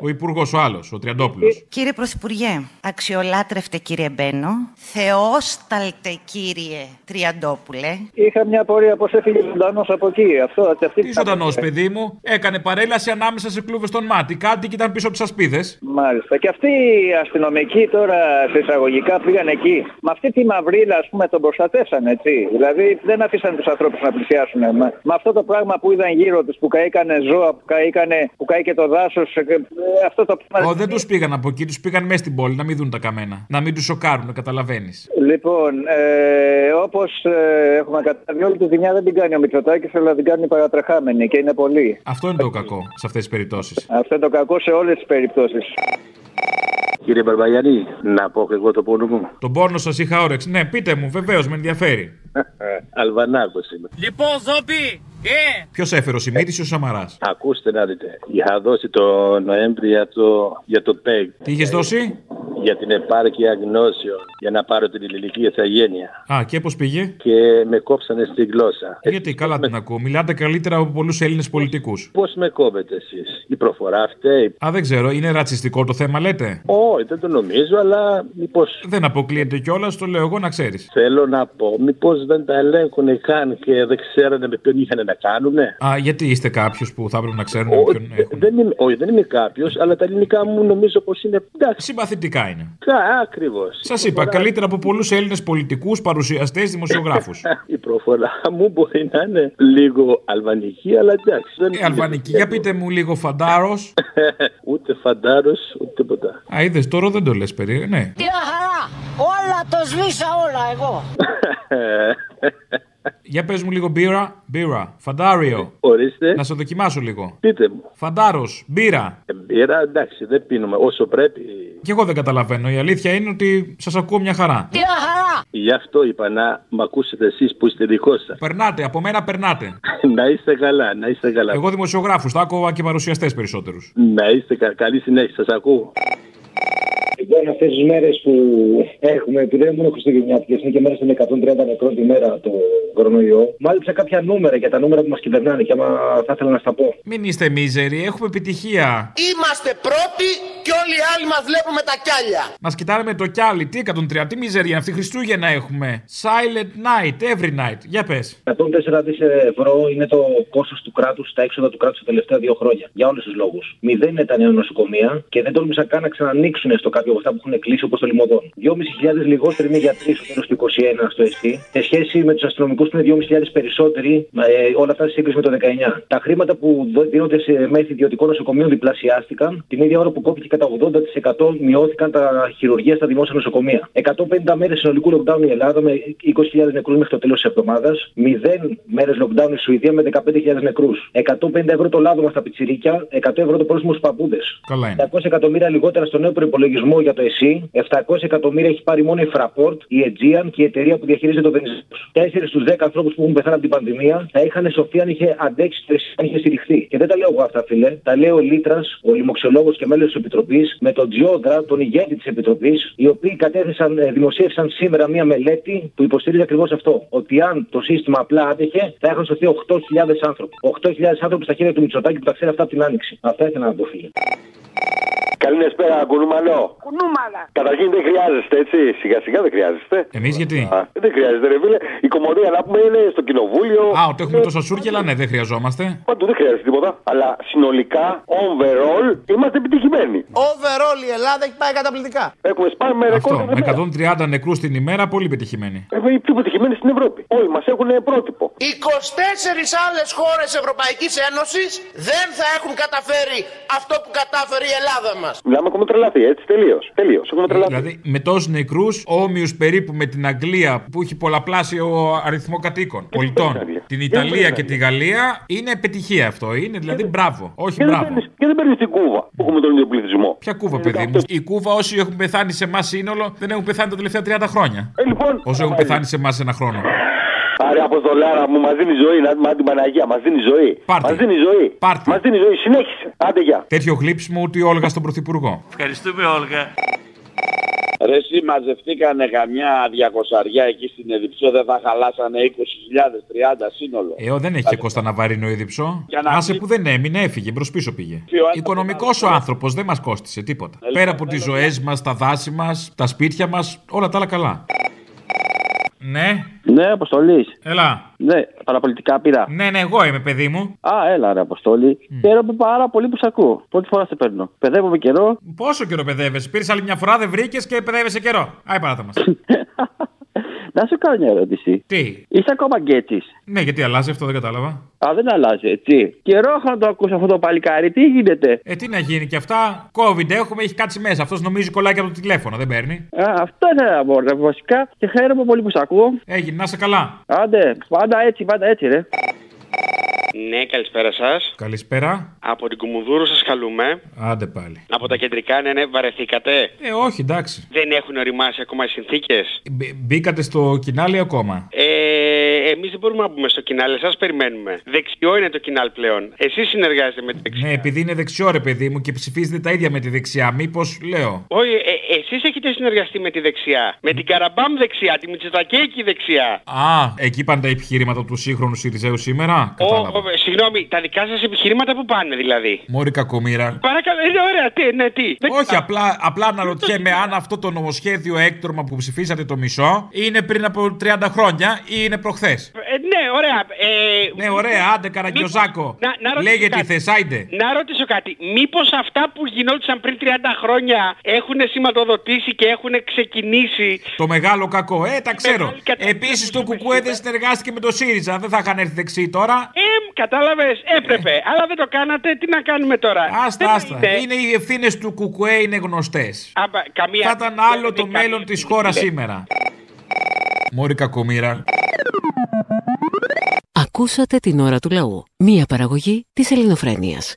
ο υπουργός ο άλλος, ο Τριαντόπουλος. Κύριε Πρωθυπουργέ, αξιολάτρευτε κύριε Μπένο, θεόσταλτε κύριε Τριαντόπουλε. είχα μια πορεία πώ έφυγε ζωντανός από εκεί. Αυτό, αυτή Τι ζωντανός, παιδί μου, έκανε παρέλαση ανάμεσα σε κλούβες των ΜΑΤ. Οι κάτοικοι ήταν πίσω από τις ασπίδες. Μάλιστα. Και αυτοί οι αστυνομικοί τώρα σε εισαγωγικά πήγαν εκεί. Με αυτή τη μαυρίλα, ας πούμε, τον προστατεύσαν, έτσι. Δηλαδή δεν αφήσαν τους ανθρώπους να πλησιάσουν. Με, με αυτό το πράγμα που είδαν γύρω τους, που καήκανε ζώα, που, καήκανε, που καήκε το δάσος. αυτό το πράγμα. Ω, δεν τους πήγαν από εκεί, τους πήγαν μέσα στην πόλη να μην δουν τα καμένα. Να μην τους σοκάρουν, καταλαβαίνεις. Λοιπόν, ε, όπως ε, έχουμε καταλάβει, όλη τη ζημιά δεν την κάνει ο Μητσοτάκης, αλλά την κάνει οι παρατρεχάμενοι και είναι πολλοί. Αυτό είναι το κακό σε αυτές τις περιπτώσεις. Αυτό είναι το κακό σε όλες τις περιπτώσεις. Κύριε Μπαρμπαγιανή, να πω και εγώ το πόνο μου. Τον πόνο σας είχα όρεξη. Ναι, πείτε μου, βεβαίως, με ενδιαφέρει. Αλβανάκος είμαι. Λοιπόν, Ζόμπι, ε! Ποιος έφερε ο Σιμίτης ή ο Σαμαράς; Ακούστε να δείτε. Είχα δώσει το Νοέμβρη για το, για το ΠΕΓ. Τι είχες δώσει; Για την επάρκεια γνώσεων. Για να πάρω την ελληνική ηθαγένεια. Α, και πώς πήγε; Και με κόψανε στη γλώσσα. Γιατί καλά την ακούω. Μιλάτε καλύτερα από πολλούς Έλληνες πολιτικούς. Πώς με κόβετε εσείς, Η προφορά φταίει. Α, δεν ξέρω, είναι ρατσιστικό το θέμα, λέτε; Όχι, δεν το νομίζω, αλλά μήπω. Δεν αποκλείεται κιόλας, το λέω εγώ να ξέρεις. Θέλω να πω, μήπως δεν τα ελέγχουν καν και δεν ξέρανε με ποιον είχαν να κάνουνε; Α, γιατί είστε κάποιος που θα έπρεπε να ξέρουν με Ω, ποιον έχουν; δεν είμαι, όχι, δεν είμαι κάποιος, αλλά τα ελληνικά μου νομίζω πως είναι. Εντάξει. Συμπαθητικά είναι. Ακριβώς. Σας είπα, καλύτερα από πολλούς Έλληνες πολιτικούς, παρουσιαστές, δημοσιογράφους. Η προφορά μου μπορεί να είναι λίγο αλβανική, αλλά εντάξει. Δεν Ε, αλβανική, για πείτε μου λίγο φαντάρος. ούτε φαντάρος, ούτε τίποτα. Α, είδες τώρα δεν το λες περί. Ναι. Τι χαρά! Όλα το σβήσα όλα εγώ. Για πες μου λίγο μπύρα. Μπύρα. Φαντάριο. Ορίστε. Να σε δοκιμάσω λίγο. Πείτε μου. Φαντάρος. Μπύρα. Ε, Μπύρα, εντάξει, δεν πίνουμε όσο πρέπει. Κι εγώ δεν καταλαβαίνω. Η αλήθεια είναι ότι σας ακούω μια χαρά. Γι' αυτό είπα να μ' ακούσετε εσείς που είστε δικό σας. Περνάτε, από μένα περνάτε. να είστε καλά, να είστε καλά. Εγώ δημοσιογράφου, τα άκουγα και παρουσιαστές περισσότερους. Να είστε κα... καλή συνέχεια, σας ακούω. Λοιπόν, αυτές τις μέρες που έχουμε, επειδή δεν μόνο Χριστουγεννιάτικες, είναι και μέρες των 130 νεκρών τη μέρα το κορονοϊό, μάλιστα κάποια νούμερα για τα νούμερα που μας κυβερνάνε και άμα θα ήθελα να στα πω. Μην είστε μίζεροι, έχουμε επιτυχία. Είμαστε πρώτοι και όλοι οι άλλοι μας βλέπουμε τα κιάλια. Μας κοιτάνε με το κιάλι. Τι 130, τι μιζερία, αυτή Χριστούγεννα έχουμε. Silent night, every night. Για πες. 104 δις ευρώ είναι το κόστος του κράτους, τα έξοδα του κράτους τα τελευταία δύο χρόνια. Για όλους τους λόγους. Μηδέν είναι τα νέα νοσοκομεία και δεν τόλμησαν καν να ξανανοίξουν στο κάποιο από αυτά που έχουν κλείσει όπως το λιμωδόν. 2.500 λιγότεροι είναι γιατροί στο τέλος του 21 στο ΕΣΥ. Σε σχέση με τους αστυνομικούς που είναι 2.500 περισσότεροι, ε, όλα αυτά σε σύγκριση με το 19. Τα χρήματα που δο- δίνονται σε μέθη ιδιωτικών νοσοκομείων διπλασιάστηκαν. Την ίδια ώρα που κόπηκε κατά 80% μειώθηκαν τα χειρουργία στα δημόσια νοσοκομεία. 150 μέρες συνολικού lockdown η Ελλάδα με 20.000 νεκρούς μέχρι το τέλος της εβδομάδας. 0 μέρες lockdown η Σουηδία με 15.000 νεκρούς. 150 ευρώ το λάδωμα στα πιτσιρίκια, 100 ευρώ το πρόστιμο στους παππούδες. Καλά είναι. 700 εκατομμύρια λιγότερα στο νέο προπολογισμό για το ΕΣΥ. 700 εκατομμύρια έχει πάρει μόνο η Fraport, η Aegean και η εταιρεία που διαχειρίζεται το Βενιζέλο. 4 στους 10 ανθρώπους που έχουν πεθάνει από την πανδημία θα είχαν σοφία αν είχε αντέξει το ΕΣΥ, αν είχε στηριχθεί. Και δεν τα λέω εγώ αυτά, φίλε. Τα λέει ο Λύτρας, ο λοιμωξιολόγος και μέλος της Επιτροπής, με τον Τσιόδρα, τον ηγέτη της Επιτροπής, οι οποίοι κατέθεσαν, ε, δημοσίευσαν σήμερα μία μελέτη που υποστηρίζει ακριβώς αυτό. Ότι αν το σύστημα απλά άντεχε, θα είχαν σωθεί 8.000 άνθρωποι. 8.000 άνθρωποι στα χέρια του Μητσοτάκη που τα ξέρει αυτά από την άνοιξη. Αυτά ήθελα να πω, φίλε. Καλησπέρα, κουνούμαλο. Κουνούμαλα. Καταρχήν δεν χρειάζεστε, έτσι. Σιγά σιγά δεν χρειάζεστε. Εμείς γιατί; Α, δεν χρειάζεται, ρε φίλε. Η κομμωδία να πούμε είναι στο κοινοβούλιο. Α, ότι έχουμε τόσα σούρκελα, ναι, δεν χρειαζόμαστε. Παντού δεν χρειάζεται τίποτα. Αλλά συνολικά, overall, είμαστε επιτυχημένοι. Overall η Ελλάδα έχει πάει καταπληκτικά. Έχουμε σπάσει με ρεκόρ. Αυτό, με 130 νεκρούς την ημέρα, πολύ πετυχημένοι. Έχουμε οι πιο πετυχημένοι στην Ευρώπη. Όλοι μας έχουν πρότυπο. 24 άλλες χώρες Ευρωπαϊκής Ένωσης δεν θα έχουν καταφέρει αυτό που κατάφερε η Ελλάδα μας. Μιλάμε, έχουμε τρελαθεί, έτσι. Τελείως. Τελείως. Έχουμε τρελαθεί. Δηλαδή με τόσους νεκρούς, όμοιους περίπου με την Αγγλία που έχει πολλαπλάσιο αριθμό κατοίκων πολιτών. Την Ιταλία και τη Γαλλία είναι επιτυχία αυτό. Είναι δηλαδή μπράβο. Όχι Και δεν μπράβο. παίρνεις- Και δεν παίρνεις την Κούβα που έχουμε τον ίδιο πληθυσμό. Ποια κούβα, παιδί μου; Η κούβα, όσοι έχουν πεθάνει σε εμάς σύνολο, δεν έχουν πεθάνει τα τελευταία 30 χρόνια. Ε, λοιπόν, Όσοι έχουν πεθάνει σε εμάς ένα χρόνο. Άρε αποστολάρα μου, μας δίνει ζωή, να μα την Παναγία, μας δίνει ζωή. Πάρτι. Μας δίνει ζωή. Πάρτι. Μας δίνει ζωή, συνέχισε. Άντε γεια. Τέτοιο γλύψιμο ούτε η Όλγας στον Πρωθυπουργό. Ευχαριστούμε, Όλγα. Ρε εσύ μαζευτήκανε καμιά διακοσαριά εκεί στην Εδιψό, δεν θα χαλάσανε 20.000, 30 σύνολο. Ε, ο, δεν έχει και Κώστα Ναβαρίνο Ήδιψο. Για να Άσε μην- που δεν έμεινε, έφυγε, μπρος πίσω πήγε. Ποιο άνθρωπος Οικονομικός ο άνθρωπος δεν μας κόστησε τίποτα. Ε, Πέρα από τις ζωές μας, τα δάση μας, τα σπίτια μας, όλα τα άλλα καλά. Ναι, Ναι, Αποστολής. έλα. Ναι, παραπολιτικά πήρα. Ναι, ναι, εγώ είμαι παιδί μου. Α, έλα ρε Αποστολή. Χαίρομαι πάρα πολύ που σε ακούω. Πρώτη φορά σε παίρνω. Παιδεύομαι καιρό. Πόσο καιρό παιδεύεσαι; Πήρες άλλη μια φορά, δεν βρήκες και παιδεύεσαι καιρό. Άι παράτα μας. Να σου κάνω μια ερώτηση. Τι; Είσαι ακόμα γκέτσις; ναι, γιατί αλλάζει αυτό, δεν κατάλαβα. Α, δεν αλλάζει, έτσι. Καιρό έχω να το ακούσω αυτό το παλικάρι. Τι γίνεται; Ε, τι να γίνει και αυτά. COVID έχουμε, έχει κάτσει μέσα. Αυτός νομίζει κολλάει και από το τηλέφωνο, δεν παίρνει. Α, αυτό ήθελα να πω, ρε, βασικά. Και χαίρομαι πολύ που σε ακούω. Έγινε, να είσαι καλά. Άντε, πάντα έτσι, πάντα έτσι, ρε. Ναι, καλησπέρα σας. Καλησπέρα. Από την Κουμουνδούρου σας καλούμε. Άντε πάλι. Από τα κεντρικά, ναι, ναι, βαρεθήκατε. Ε, όχι, εντάξει. Δεν έχουν οριμάσει ακόμα οι συνθήκες. Μπ- Μπήκατε στο κοινάλι ακόμα; Ε, Εμείς δεν μπορούμε να μπούμε στο κοινάλ, εσά περιμένουμε. Δεξιό είναι το κοινάλ πλέον. Εσείς συνεργάζεστε με τη δεξιά. Ναι, επειδή είναι δεξιό ρε παιδί μου και ψηφίζετε τα ίδια με τη δεξιά. Μήπως λέω. Όχι, ε, εσείς έχετε συνεργαστεί με τη δεξιά. Με την Καραμπάμ δεξιά, τη Μητσοτακέικη δεξιά. Α, εκεί πάνε τα επιχειρήματα του σύγχρονου Σιριζέου σήμερα. Ο, Κατάλαβα. ο, συγγνώμη, τα δικά σας επιχειρήματα που πάνε δηλαδή; Μόρι κακομήρα. Παρακαλώ, είναι ωραία, τι, ναι, τι. Δεν Όχι, απλά, απλά αναρωτιέμαι αν αυτό το νομοσχέδιο έκτορμα που ψηφίσατε το μισό είναι πριν από 30 χρόνια ή είναι προχθές; Ε, ναι, ωραία. Ε, Ναι, ωραία, άντε καραγκιόζάκο. Να- να ρωτήσω Λέγεται κάτι. θε, άιντε. Να ρωτήσω κάτι. Μήπως αυτά που γινόντουσαν πριν 30 χρόνια έχουν σηματοδοτήσει και έχουν ξεκινήσει. Το μεγάλο κακό, ε, τα ξέρω. Μεγάλη κατάσταση Επίσης το Κουκουέ δεν συνεργάστηκε με το ΣΥΡΙΖΑ. Δεν θα είχαν έρθει δεξί τώρα. Ε, κατάλαβες, έπρεπε. Αλλά δεν το κάνατε, τι να κάνουμε τώρα; Άστα, Δεν άστα. είναι. Είναι οι ευθύνες του Κουκουέ είναι γνωστές. Άμπα, καμία... Θα ήταν άλλο το μέλλον της χώρας σήμερα. Μόρι κακομήρα. Ακούσατε την ώρα του λαού. Μία παραγωγή της ελληνοφρένειας.